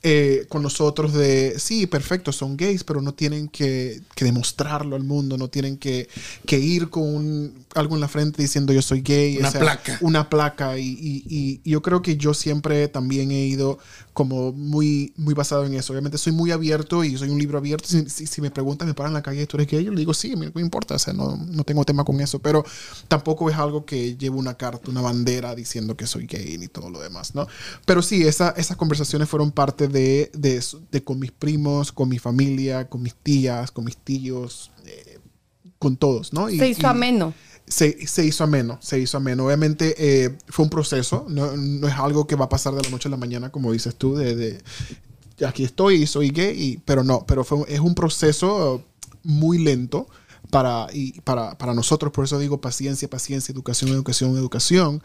eh, con nosotros de, sí, perfecto, son gays, pero no tienen que, que demostrarlo al mundo, no tienen que, que ir con un- algo en la frente diciendo yo soy gay. Una placa. Una placa. Y, y- y- y yo creo que yo siempre también he ido como muy, muy basado en eso. Obviamente soy muy abierto y soy un libro abierto. Si, si- si me preguntan, me paran en la calle, ¿tú eres gay? Yo le digo, sí, me, me importa, o sea, no, no tengo tema con eso, pero tampoco es algo que llevo una carta, una bandera diciendo que soy gay ni todo lo demás, ¿no? Pero sí, esa, esas conversaciones fueron parte de, de, de con mis primos, con mi familia, con mis tías, con mis tíos, eh, con todos, ¿no? Y- Se hizo y- ameno. Se, se hizo ameno, se hizo ameno. Obviamente eh, fue un proceso, no, no es algo que va a pasar de la noche a la mañana, como dices tú, de, de, aquí estoy y soy gay, y- pero no, pero fue, es un proceso muy lento para, y para, para nosotros, por eso digo paciencia, paciencia, educación, educación, educación,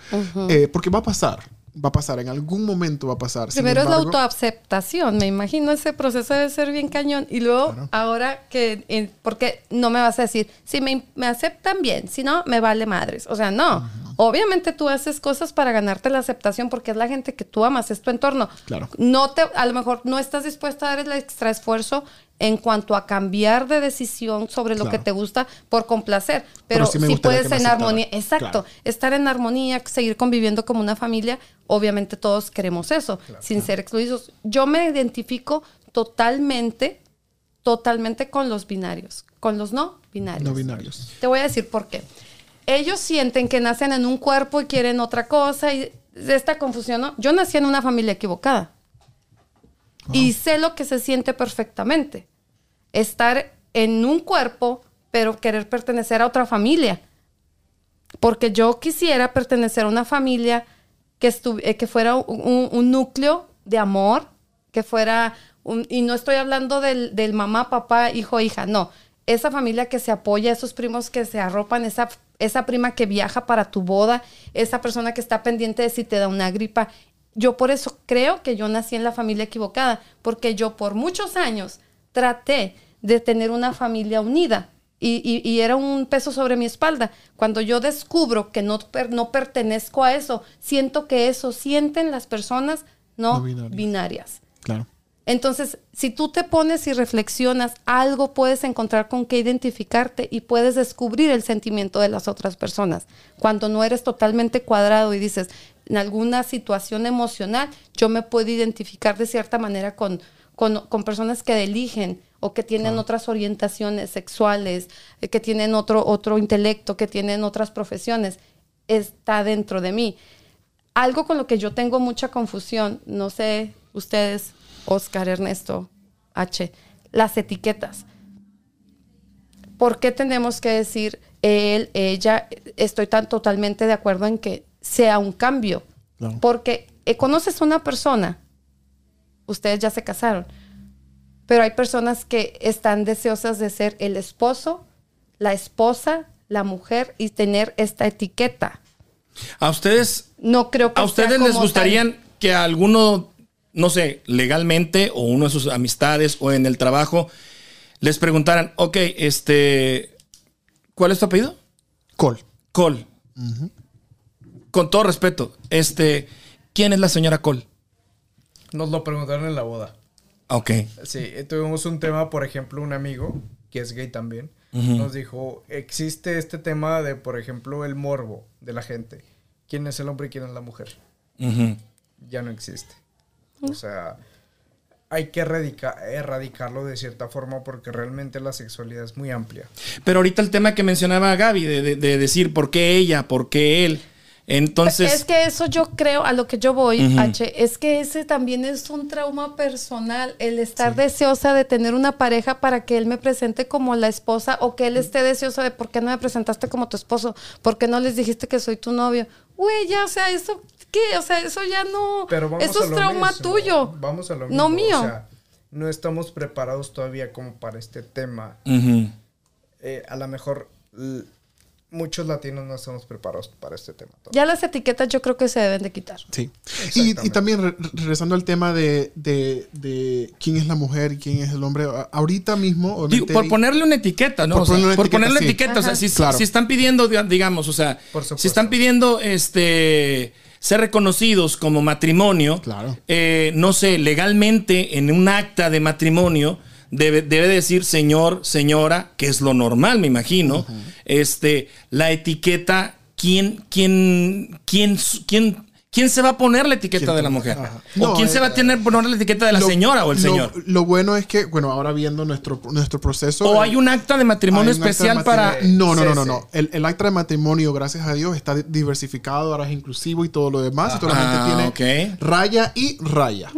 eh, porque va a pasar, va a pasar, en algún momento va a pasar. Primero es la autoaceptación, me imagino ese proceso debe ser bien cañón. Y luego, ahora que, en- porque no me vas a decir, si me, me aceptan bien, si no, me vale madres. O sea, no. Obviamente tú haces cosas para ganarte la aceptación porque es la gente que tú amas, es tu entorno. Claro. No te, a lo mejor no estás dispuesta a dar el extra esfuerzo en cuanto a cambiar de decisión sobre lo Claro. que te gusta por complacer. Pero Pero, sí gustaría puedes en armonía, exacto, Claro. estar en armonía, seguir conviviendo como una familia, obviamente todos queremos eso, sin ser excluidos. Yo me identifico totalmente, totalmente con los binarios, con los no binarios. No binarios. Te voy a decir por qué. Ellos sienten que nacen en un cuerpo y quieren otra cosa y esta confusión, ¿no? Yo nací en una familia equivocada. Y sé lo que se siente perfectamente. Estar en un cuerpo pero querer pertenecer a otra familia. Porque yo quisiera pertenecer a una familia que, eh, que fuera un, un núcleo de amor, que fuera, un- y no estoy hablando del, del mamá, papá, hijo, hija, no. Esa familia que se apoya, esos primos que se arropan, esa, esa prima que viaja para tu boda, esa persona que está pendiente de si te da una gripa. Yo por eso creo que yo nací en la familia equivocada, porque yo por muchos años traté de tener una familia unida y, y- y era un peso sobre mi espalda. Cuando yo descubro que no, per- no pertenezco a eso, siento que eso sienten las personas no, No binarias. binarias. Claro. Entonces, si tú te pones y reflexionas, algo puedes encontrar con qué identificarte y puedes descubrir el sentimiento de las otras personas. Cuando no eres totalmente cuadrado y dices, en alguna situación emocional, yo me puedo identificar de cierta manera con, con, con personas que eligen o que tienen otras orientaciones sexuales, eh, que tienen otro, otro intelecto, que tienen otras profesiones, está dentro de mí algo con lo que yo tengo mucha confusión, no sé, ustedes, Oscar, Ernesto, H, las etiquetas. ¿Por qué tenemos que decir él, ella? Estoy tan totalmente de acuerdo en que sea un cambio. Claro. Porque eh, conoces a una persona, ustedes ya se casaron, pero hay personas que están deseosas de ser el esposo, la esposa, la mujer y tener esta etiqueta. A ustedes, No creo que a ustedes les gustaría que alguno, no sé, legalmente o uno de sus amistades o en el trabajo les preguntaran, ok, este, ¿cuál es tu apellido? Col. Cole. Con todo respeto, este, ¿quién es la señora Cole? Nos lo preguntaron en la boda. Ok. Sí, eh, tuvimos un tema, por ejemplo, un amigo, que es gay también, nos dijo, existe este tema de, por ejemplo, el morbo de la gente. ¿Quién es el hombre y quién es la mujer? Ya no existe. O sea, hay que erradica- erradicarlo de cierta forma porque realmente la sexualidad es muy amplia. Pero ahorita el tema que mencionaba Gaby, de, de- de decir por qué ella, por qué él. Entonces, Es que eso yo creo, a lo que yo voy. H, es que ese también es un trauma personal, el estar deseosa de tener una pareja para que él me presente como la esposa o que él esté deseoso de por qué no me presentaste como tu esposo, por qué no les dijiste que soy tu novio. Güey, ya, o sea, eso, ¿qué? O sea, eso ya no, Pero vamos eso a es lo trauma mismo. tuyo. Vamos a lo mismo. No mío. O sea, no estamos preparados todavía como para este tema. Eh, a lo mejor muchos latinos no estamos preparados para este tema. todavía. ya las etiquetas yo creo que se deben de quitar. Sí. Y, y también re- regresando al tema de, de- de quién es la mujer y quién es el hombre, ahorita mismo... Digo, por ponerle una etiqueta, ¿no? Por O sea, ponerle una por etiqueta, ponerle sí. etiqueta. O sea, Ajá. si, Claro. si están pidiendo, diga- digamos, o sea, si están pidiendo este ser reconocidos como matrimonio, Claro. eh, no sé, legalmente en un acta de matrimonio debe, debe decir señor, señora, que es lo normal, me imagino. Este, la etiqueta, ¿quién, quién, quién, quién, quién se va a poner la etiqueta ¿Quién de la mujer? Ajá. ¿O No, quién se eh, va a tener poner la etiqueta de la lo- señora o el lo- señor? Lo bueno es que, bueno, ahora viendo nuestro, nuestro proceso... ¿O eh, hay un acta de matrimonio de especial para... matrimonio. No, no, no, no, no. El, el acta de matrimonio, gracias a Dios, está diversificado, ahora es inclusivo y todo lo demás. Y toda la Ah, gente tiene ok. raya y raya.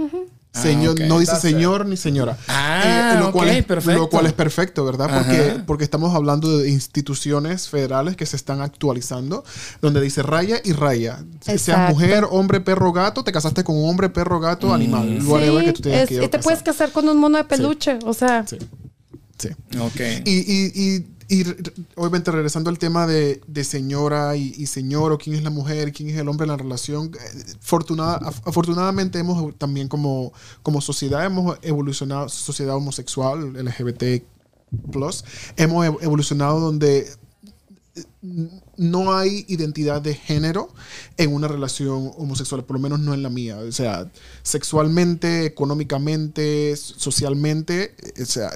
Señor, Ah, ok. No dice That's it. señor ni señora. Eh, Ah, lo, cual ok, es, perfecto. lo cual es perfecto, ¿verdad? Porque, porque estamos hablando de instituciones federales que se están actualizando, donde dice raya y raya. Exacto. mujer, hombre, perro, gato, te casaste con un hombre, perro, gato, animal. whatever Sí, que tú tengas es- que y te puedes casar. con un mono de peluche, o sea, Sí. Sí. Ok. Y, y, y, y obviamente regresando al tema de, de señora y, señor o quién es la mujer, quién es el hombre en la relación, eh, fortunada, af- afortunadamente hemos también como, como sociedad hemos evolucionado, sociedad homosexual, LGBT hemos ev- evolucionado donde eh, no hay identidad de género en una relación homosexual, por lo menos no en la mía. O sea, sexualmente, económicamente, socialmente, eh, o sea,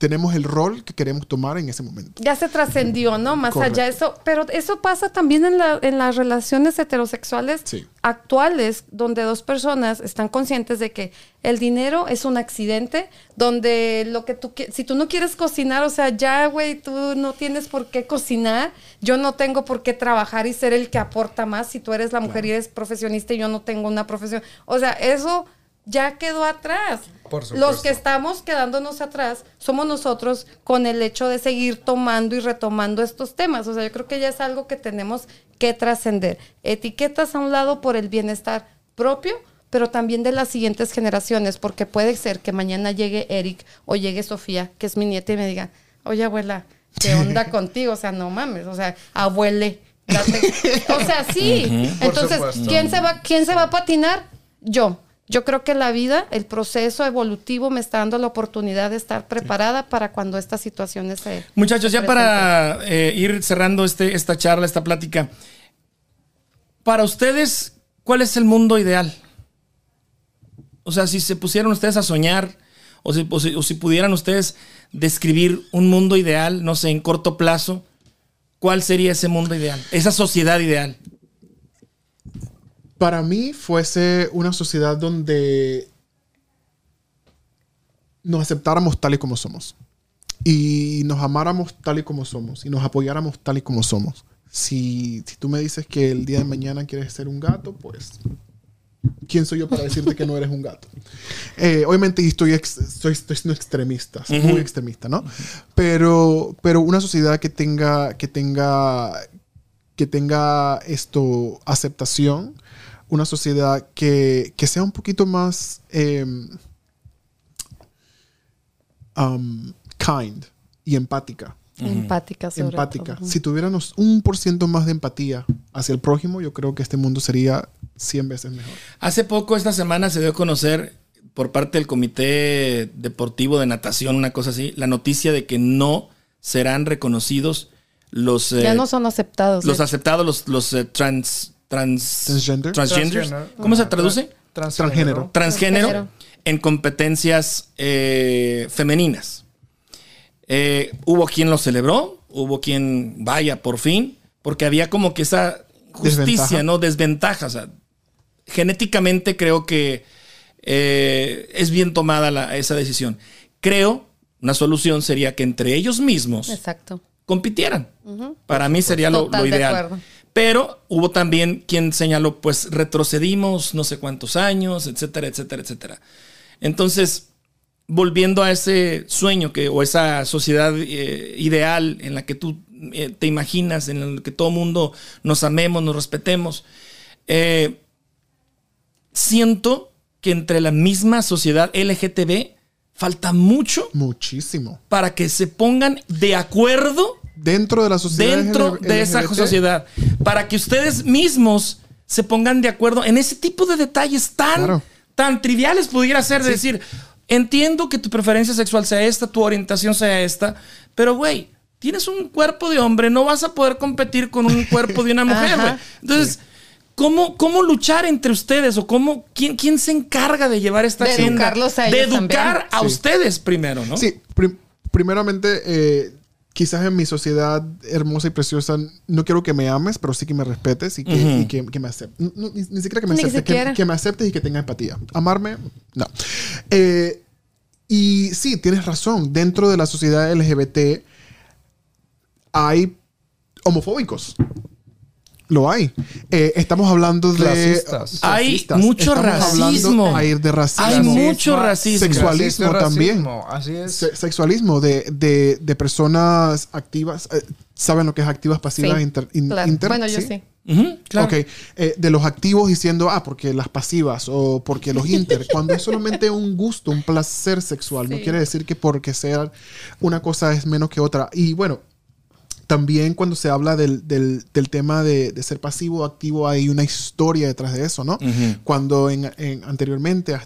tenemos el rol que queremos tomar en ese momento. ya se trascendió, ¿no? Más Correcto. allá eso, pero eso pasa también en, la- en las relaciones heterosexuales Sí. actuales, donde dos personas están conscientes de que el dinero es un accidente, donde lo que tú si tú no quieres cocinar, o sea, ya, güey, tú no tienes por qué cocinar, yo no tengo por qué trabajar y ser el que aporta más, si tú eres la mujer y eres profesionista y yo no tengo una profesión, o sea, eso ya quedó atrás. Por supuesto. Los que estamos quedándonos atrás somos nosotros con el hecho de seguir tomando y retomando estos temas. O sea, yo creo que ya es algo que tenemos que trascender. Etiquetas a un lado por el bienestar propio, pero también de las siguientes generaciones, porque puede ser que mañana llegue Eric o llegue Sofía, que es mi nieta, y me diga, oye abuela, ¿qué onda contigo? O sea, no mames, o sea, abuele. date- O sea, sí. Entonces. ¿quién se va, quién se va a patinar? Yo. Yo creo que la vida, el proceso evolutivo me está dando la oportunidad de estar preparada para cuando estas situaciones se... Muchachos, ya para eh, ir cerrando este, esta charla, esta plática, para ustedes, ¿cuál es el mundo ideal? O sea, si se pusieran ustedes a soñar, o si, o si- o si pudieran ustedes describir un mundo ideal, no sé, en corto plazo, ¿cuál sería ese mundo ideal? Esa sociedad ideal. Para mí fuese una sociedad donde nos aceptáramos tal y como somos. Y nos amáramos tal y como somos. Y nos apoyáramos tal y como somos. Si, si tú me dices que el día de mañana quieres ser un gato, pues... ¿Quién soy yo para decirte que no eres un gato? Eh, obviamente estoy, ex- estoy, estoy siendo extremista, soy muy extremista, ¿no? Pero, pero una sociedad que tenga, que tenga, que tenga esto, aceptación, una sociedad que, que sea un poquito más em, um, kind y empática. Empática, sobre empática. todo. Si tuviéramos un por ciento más de empatía hacia el prójimo, yo creo que este mundo sería 100 veces mejor. Hace poco, esta semana, se dio a conocer por parte del Comité Deportivo de Natación, una cosa así, la noticia de que no serán reconocidos los... eh, Ya no son aceptados. los aceptados, los, los eh, trans, trans, Transgender. transgenders. ¿Cómo se traduce? Transgénero. Transgénero Transgénero. en competencias eh, femeninas. Eh, hubo quien lo celebró, hubo quien, vaya, por fin, porque había como que esa justicia, Desventaja. ¿no? Desventaja. O sea, genéticamente creo que eh, es bien tomada la- esa decisión. Creo, una solución sería que entre ellos mismos Exacto. compitieran. Para mí sería lo, lo de ideal. Pero hubo también quien señaló, pues retrocedimos no sé cuántos años, etcétera, etcétera, etcétera. Entonces, volviendo a ese sueño que, o esa sociedad eh, ideal en la que tú eh, te imaginas, en la que todo mundo nos amemos, nos respetemos, eh, siento que entre la misma sociedad LGTB falta mucho Muchísimo. para que se pongan de acuerdo Dentro de la sociedad. dentro LGBT, de esa sociedad, para que ustedes mismos se pongan de acuerdo en ese tipo de detalles tan, Claro. tan triviales pudiera ser de decir, entiendo que tu preferencia sexual sea esta, tu orientación sea esta, pero güey, tienes un cuerpo de hombre, no vas a poder competir con un cuerpo de una mujer, güey. Entonces, ¿Cómo, ¿Cómo luchar entre ustedes? ¿O cómo, quién, quién se encarga de llevar esta De agenda? educarlos a de ellos educar también. a Sí. ustedes primero, ¿no? Sí, prim- primeramente, eh, quizás en mi sociedad hermosa y preciosa, no quiero que me ames, pero sí que me respetes y que, Ujú. y que- que me aceptes. No, no, ni, ni siquiera que me aceptes, que me aceptes y que tenga empatía. Amarme, no. Eh, y sí, tienes razón. Dentro de la sociedad LGBT hay homofóbicos. Lo hay. Eh, estamos hablando de. Clasistas. Hay Clasistas. mucho Estamos racismo. ahí de racismo. Hay mucho racismo. Sexualismo Racismo, también. racismo, Así es. Se- sexualismo de, de, de personas activas. eh, ¿Saben lo que es activas pasivas? Sí, inter- in- claro. inter- bueno, yo sí. Claro. Ok, eh, de los activos diciendo, ah, porque las pasivas o porque los inter, cuando es solamente un gusto, un placer sexual, no quiere decir que porque sea una cosa es menos que otra. Y bueno, también cuando se habla del, del- del tema de, de ser pasivo o activo, hay una historia detrás de eso, ¿no? Cuando en, en- anteriormente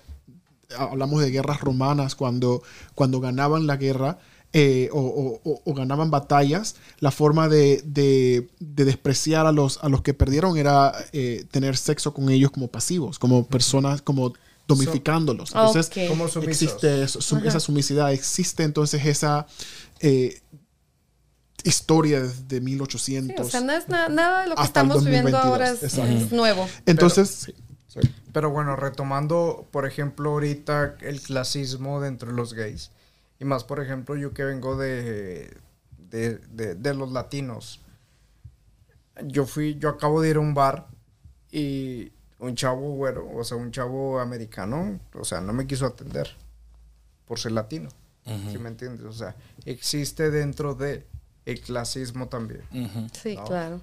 hablamos de guerras romanas, cuando, cuando ganaban la guerra eh, o, o- o- o ganaban batallas, la forma de, de- de despreciar a los, a los que perdieron era eh, tener sexo con ellos como pasivos, como personas, como domificándolos. Entonces, Ok. Como sumisos. existe eso, sum- Ajá. esa sumisidad, existe entonces esa eh, historia desde Sí, 1800. o sea, no es na- nada de lo que estamos viviendo 2022, ahora es, nuevo. entonces, sí. Pero bueno, retomando, por ejemplo, ahorita el clasismo dentro de los gays. Y más, por ejemplo, yo que vengo de, de, de- de los latinos. Yo fui, yo acabo de ir a un bar y un chavo güero, o sea, un chavo americano, o sea, no me quiso atender por ser latino. ¿Sí me entiendes? O sea, existe dentro de el clasismo también. Sí, No. claro.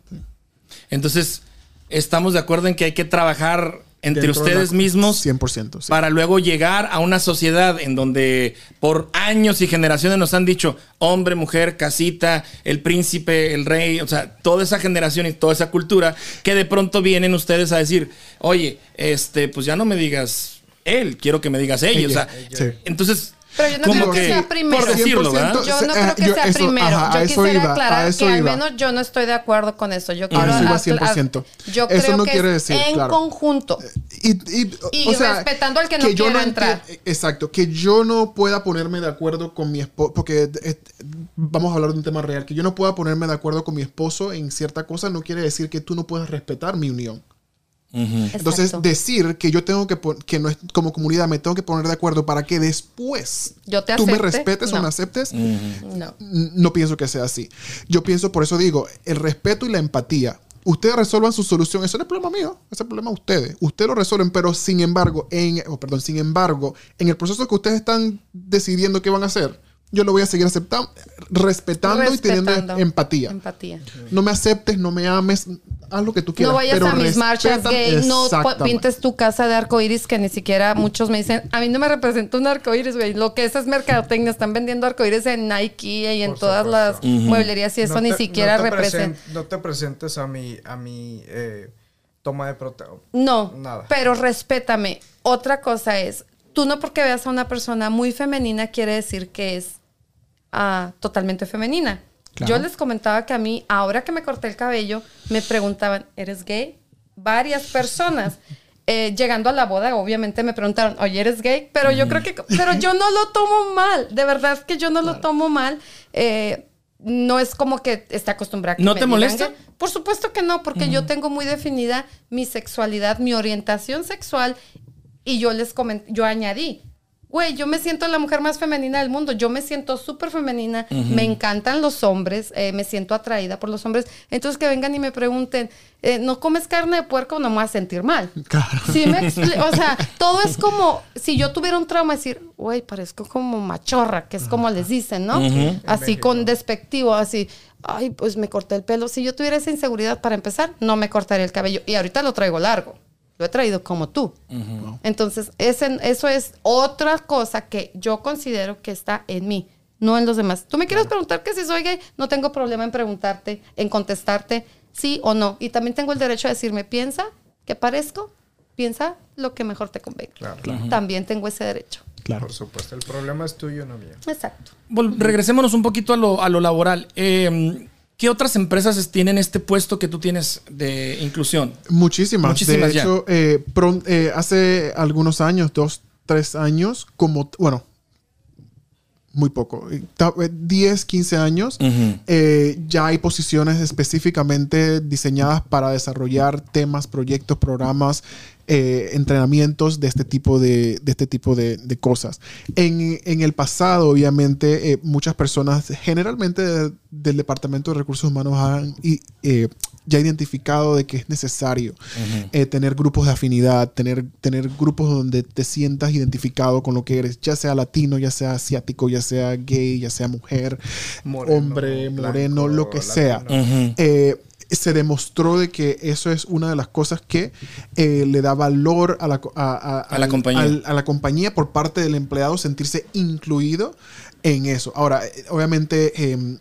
Entonces, estamos de acuerdo en que hay que trabajar entre Dentro ustedes la- mismos 100%. sí. para luego llegar a una sociedad en donde por años y generaciones nos han dicho hombre, mujer, casita, el príncipe, el rey, o sea, toda esa generación y toda esa cultura que de pronto vienen ustedes a decir, oye, este, pues ya no me digas él, quiero que me digas ella, Ella, o sea, entonces, Pero yo no como creo que sea primero. por decirlo, ¿verdad? Yo no Eh, creo que yo- sea eso- primero. ajá, a yo eso quisiera iba, a aclarar eso que al menos yo no estoy de acuerdo con eso. Yo quiero eso iba acla- 100%. Yo Eso creo no que quiere decir, en claro. conjunto. Y, y- Y respetando al que no yo quiera entrar. Exacto, que yo no pueda ponerme de acuerdo con mi esposo, porque eh, vamos a hablar de un tema real, que yo no pueda ponerme de acuerdo con mi esposo en cierta cosa no quiere decir que tú no puedas respetar mi unión. Entonces, Exacto. decir que yo tengo que, que no es- como comunidad me tengo que poner de acuerdo para que después Yo te tú me respetes o no. me aceptes, No. N- no pienso que sea así. Yo pienso, por eso digo, el respeto y la empatía. Ustedes resuelvan su solución. Eso no es problema mío. Ese es el problema de ustedes. Ustedes lo resuelven, pero sin embargo, en, oh, perdón, sin embargo, en el proceso que ustedes están decidiendo qué van a hacer, yo lo voy a seguir aceptando, respetando, y teniendo Respetando. empatía. Empatía. No me aceptes, no me ames, haz lo que tú quieras. No vayas pero a mis marchas gay, no pintes tu casa de arcoíris que ni siquiera muchos me dicen, a mí no me representa un arcoíris, güey. Lo que es es mercadotecnia, están vendiendo arcoíris en Nike y en Por todas supuesto. las mueblerías y eso No ni te- siquiera no representa. presen- no te presentes a mi, a mi eh, toma de proteo. No, Nada. pero respétame. Otra cosa es, tú no porque veas a una persona muy femenina quiere decir que es ah, totalmente femenina. Claro. Yo les comentaba que a mí, ahora que me corté el cabello, me preguntaban, ¿eres gay? Varias personas. Eh, llegando a la boda, obviamente me preguntaron, oye, ¿eres gay? Pero yo creo que, pero yo no lo tomo mal, de verdad que yo no lo tomo mal. Eh, no es como que esté acostumbrada. a que ¿No me te molesta? gay. Por supuesto que no, porque yo tengo muy definida mi sexualidad, mi orientación sexual y yo les comenté, yo añadí, güey, yo me siento la mujer más femenina del mundo, yo me siento súper femenina, me encantan los hombres, eh, me siento atraída por los hombres, entonces que vengan y me pregunten, eh, ¿no comes carne de puerco? No me voy a sentir mal. Claro. Sí me o sea, todo es como si yo tuviera un trauma, decir, güey, parezco como machorra, que es como les dicen, ¿no? Así con despectivo, así, ay, pues me corté el pelo. Si yo tuviera esa inseguridad para empezar, no me cortaría el cabello. Y ahorita lo traigo largo. Lo he traído como tú. Entonces, ese- eso es otra cosa que yo considero que está en mí, no en los demás. Tú me quieres preguntar que si soy gay, no tengo problema en preguntarte, en contestarte sí o no. Y también tengo el derecho a decirme, piensa que parezco, piensa lo que mejor te convenga. Claro. También tengo ese derecho. Claro. Por supuesto. El problema es tuyo, no mío. Exacto. Vol- regresémonos un poquito a lo, a lo laboral. Eh, ¿Qué otras empresas es- tienen este puesto que tú tienes de inclusión? Muchísimas. Muchísimas de ya. hecho, eh, pron- eh, hace algunos años, dos, tres años, como, bueno, muy poco, eh, ta- eh, 10, 15 años, eh, ya hay posiciones específicamente diseñadas para desarrollar temas, proyectos, programas, eh, entrenamientos de este tipo de, de este tipo de, de cosas. En, en el pasado, obviamente, eh, muchas personas, generalmente de- del Departamento de Recursos Humanos, han y, eh, ya identificado de que es necesario eh, tener grupos de afinidad, tener, tener grupos donde te sientas identificado con lo que eres, ya sea latino, ya sea asiático, ya sea gay, ya sea mujer, Moreno, hombre, blanco, moreno, lo que latino. sea. Eh, se demostró de que eso es una de las cosas que eh, le da valor a la, a, a- A la al- compañía. al- a la compañía por parte del empleado sentirse incluido en eso. Ahora, eh, obviamente, eh,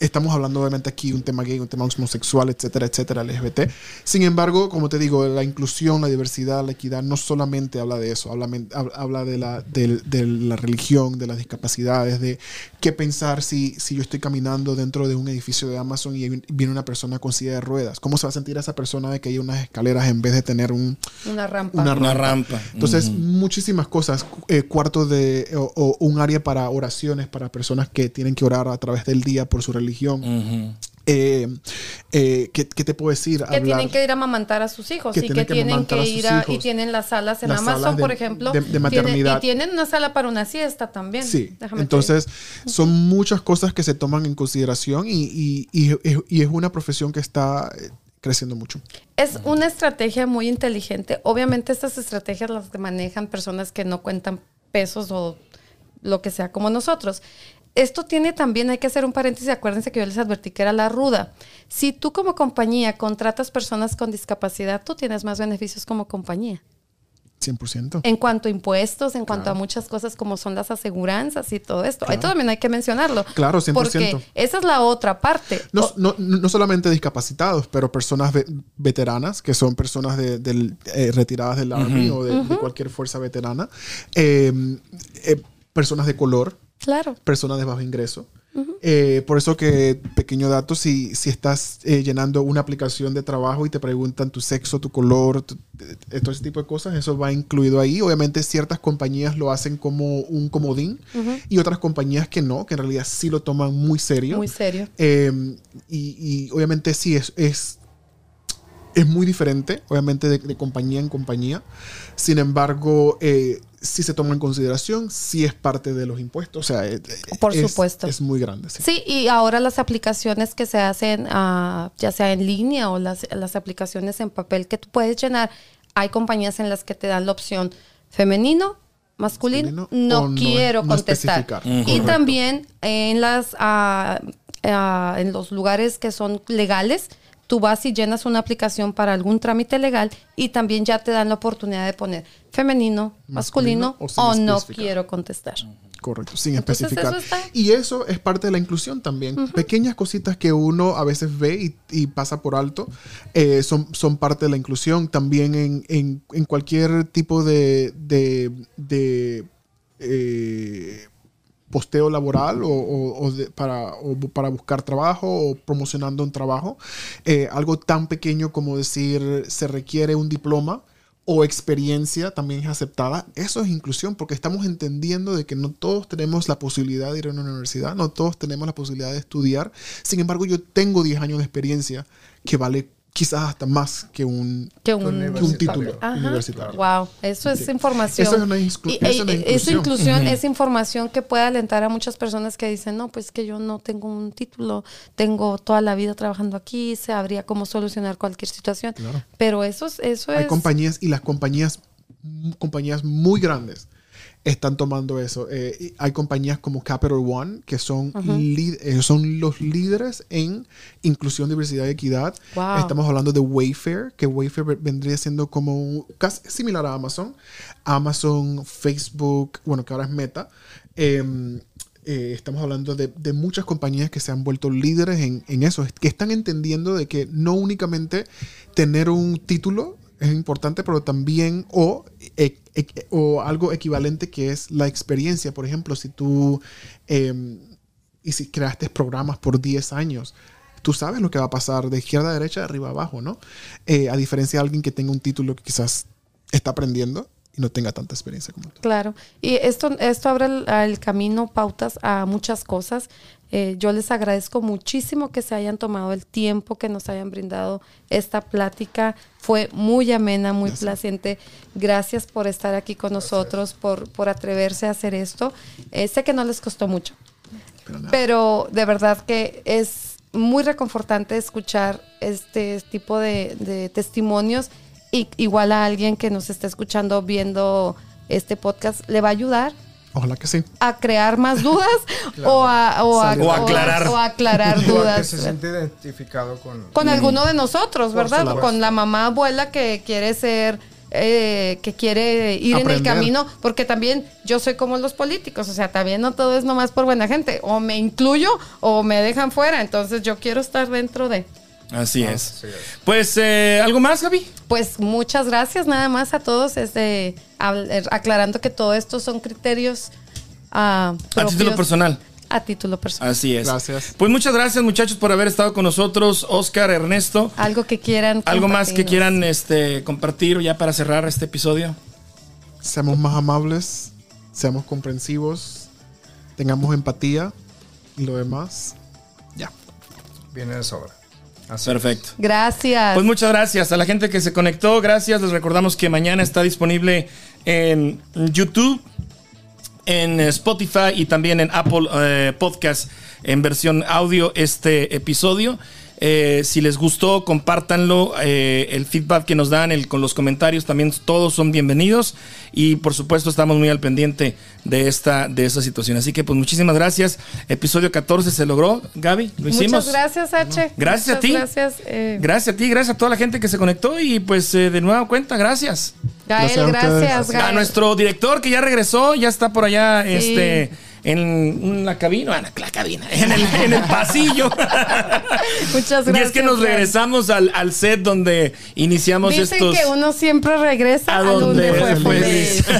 estamos hablando obviamente aquí un tema gay, un tema homosexual, etcétera, etcétera, LGBT. Sin embargo, como te digo, la inclusión, la diversidad, la equidad, no solamente habla de eso, habla, habla de, la, del- de la religión, de las discapacidades, de qué pensar si, si yo estoy caminando dentro de un edificio de Amazon y viene una persona con silla de ruedas. ¿Cómo se va a sentir esa persona de que hay unas escaleras en vez de tener un, Una rampa. Una Una rampa. entonces, muchísimas cosas. Eh, cuartos de. O, o un área para oraciones para personas que tienen que orar a través del día por su religión. Eh, eh, ¿qué, qué te puedo decir? que tienen que ir a amamantar a sus hijos Que y que tienen que ir a, y tienen las salas en Las Amazon, salas de- por ejemplo. de- de Tienen- maternidad. y tienen una sala para una siesta también. Sí, Déjame entonces son muchas cosas que se toman en consideración y, y- y- y es una profesión que está, creciendo mucho. Es una estrategia muy inteligente. Obviamente estas estrategias las manejan personas que no cuentan pesos o lo que sea como nosotros. Esto tiene también, hay que hacer un paréntesis, acuérdense que yo les advertí que era la ruda. Si tú como compañía contratas personas con discapacidad, tú tienes más beneficios como compañía. 100%. En cuanto a impuestos, en cuanto a muchas cosas como son las aseguranzas y todo esto. Ahí también hay que mencionarlo. Claro, 100%. Porque esa es la otra parte. No, O- no, no solamente discapacitados, pero personas ve- veteranas, que son personas de, eh, retiradas del Army o de, de cualquier fuerza veterana. Eh, eh, personas de color, Claro. personas de bajo ingreso. Eh, por eso que, pequeño dato, si, si estás eh, llenando una aplicación de trabajo y te preguntan tu sexo, tu color, tu- eh, todo ese tipo de cosas, eso va incluido ahí. Obviamente ciertas compañías lo hacen como un comodín y otras compañías que no, que en realidad sí lo toman muy serio. Muy serio. Eh, y, y obviamente sí, es, es, es muy diferente, obviamente de, de compañía en compañía. Sin embargo, eh, sí se toma en consideración, sí es parte de los impuestos. O sea, eh, Por es- supuesto. Es muy grande. Sí. Sí, y ahora las aplicaciones que se hacen, ah, ya sea en línea o las, las aplicaciones en papel que tú puedes llenar, hay compañías en las que te dan la opción femenino, masculino, no, quiero no contestar. Y Correcto. también en las ah, en los lugares que son legales, tú vas y llenas una aplicación para algún trámite legal y también ya te dan la oportunidad de poner femenino, masculino, Masculino o no quiero contestar. Correcto, sin Entonces, especificar. eso Y eso es parte de la inclusión también. Pequeñas cositas que uno a veces ve y, y pasa por alto eh, son, son parte de la inclusión. También en, en- en cualquier tipo de, de, de, eh, posteo laboral o, para, para buscar trabajo o promocionando un trabajo. Eh, algo tan pequeño como decir se requiere un diploma o experiencia también es aceptada. Eso es inclusión porque estamos entendiendo de que no todos tenemos la posibilidad de ir a una universidad, no todos tenemos la posibilidad de estudiar. Sin embargo, yo tengo 10 años de experiencia que vale quizás hasta más que un, que un, Que un título Ajá. universitario. Wow, eso es información. Eso es una exclu- Y- eso es y- una esa inclusión. inclusión es información que puede alentar a muchas personas que dicen, no, pues que yo no tengo un título, tengo toda la vida trabajando aquí, sabría cómo solucionar cualquier situación. Claro. Pero eso es, eso Hay es compañías y las compañías, compañías muy grandes están tomando eso. Eh, hay compañías como Capital One que son, eh, son los líderes en inclusión, diversidad y equidad. Wow. Estamos hablando de Wayfair, que Wayfair ve- vendría siendo como casi similar a Amazon. Amazon, Facebook, bueno, que ahora es Meta. Em, eh, estamos hablando de, de muchas compañías que se han vuelto líderes en, en eso, es- que están entendiendo de que no únicamente tener un título es importante, pero también o, o algo equivalente que es la experiencia. Por ejemplo, si tú em, y si creaste programas por 10 años, tú sabes lo que va a pasar de izquierda a derecha, de arriba a abajo, ¿no? Eh, a diferencia de alguien que tenga un título que quizás está aprendiendo y no tenga tanta experiencia como tú. Claro, y esto, esto abre el, el camino, pautas a muchas cosas. Eh, yo les agradezco muchísimo que se hayan tomado el tiempo, que nos hayan brindado esta plática. Fue muy amena, muy placiente. Gracias por estar aquí con nosotros, por, por atreverse a hacer esto. Eh, sé que no les costó mucho, Pero de verdad que es muy reconfortante escuchar este tipo de, de testimonios y igual a alguien que nos está escuchando viendo este podcast le va a ayudar Ojalá que sí. a crear más dudas o, a, o, a, O aclarar. o a aclarar O a que dudas se siente identificado con... con alguno de nosotros, ¿verdad? Con la mamá abuela que quiere ser, eh, que quiere ir en el camino, porque también yo soy como los políticos, o sea, también no todo es nomás por buena gente, o me incluyo o me dejan fuera, entonces yo quiero estar dentro de. Así es. Así es. Pues, eh, ¿algo más, Gaby? Pues muchas gracias nada más a todos, este, aclarando que todo esto son criterios ah, A título personal. A título personal. Así es. Gracias. Pues muchas gracias, muchachos, por haber estado con nosotros. Oscar, Ernesto. Algo que quieran. ¿Algo más que quieran este, compartir ya para cerrar este episodio? Seamos más amables, seamos comprensivos, tengamos empatía y lo demás, ya. Viene de sobra. Así Perfecto. Gracias. Pues muchas gracias a la gente que se conectó. Gracias. Les recordamos que mañana está disponible en YouTube, en Spotify y también en Apple eh, Podcast en versión audio este episodio. Eh, si les gustó, compártanlo. Eh, el feedback que nos dan el, con los comentarios también todos son bienvenidos. Y por supuesto estamos muy al pendiente de esta, de esta situación. Así que pues muchísimas gracias. Episodio 14 se logró. Gaby, lo hicimos. Muchas gracias, H. Gracias a ti. Gracias. eh, Gracias a ti, gracias a toda la gente que se conectó y pues eh, de nueva cuenta, gracias. Gael, Gracias a nuestro director que ya regresó, ya está por allá Sí. este, en la cabina, en la cabina, en el, en el pasillo. Muchas Y gracias. es que nos regresamos al, al set donde iniciamos Dicen estos... que uno siempre regresa ¿A donde fue feliz.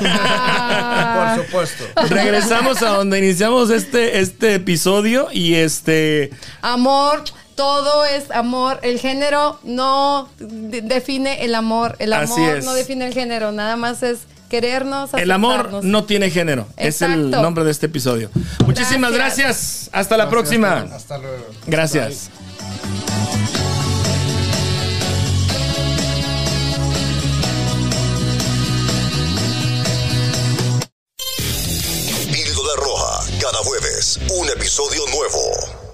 Ah. Por supuesto. Regresamos a donde iniciamos este, este episodio y este... Amor, todo es amor. El género no de- define el amor. El amor no define el género. Nada más es querernos. El amor no tiene género. Es el Exacto. nombre de este episodio. Muchísimas gracias. Gracias. Hasta la próxima. Hasta luego. Gracias. Píldora Roja, cada jueves, un episodio nuevo.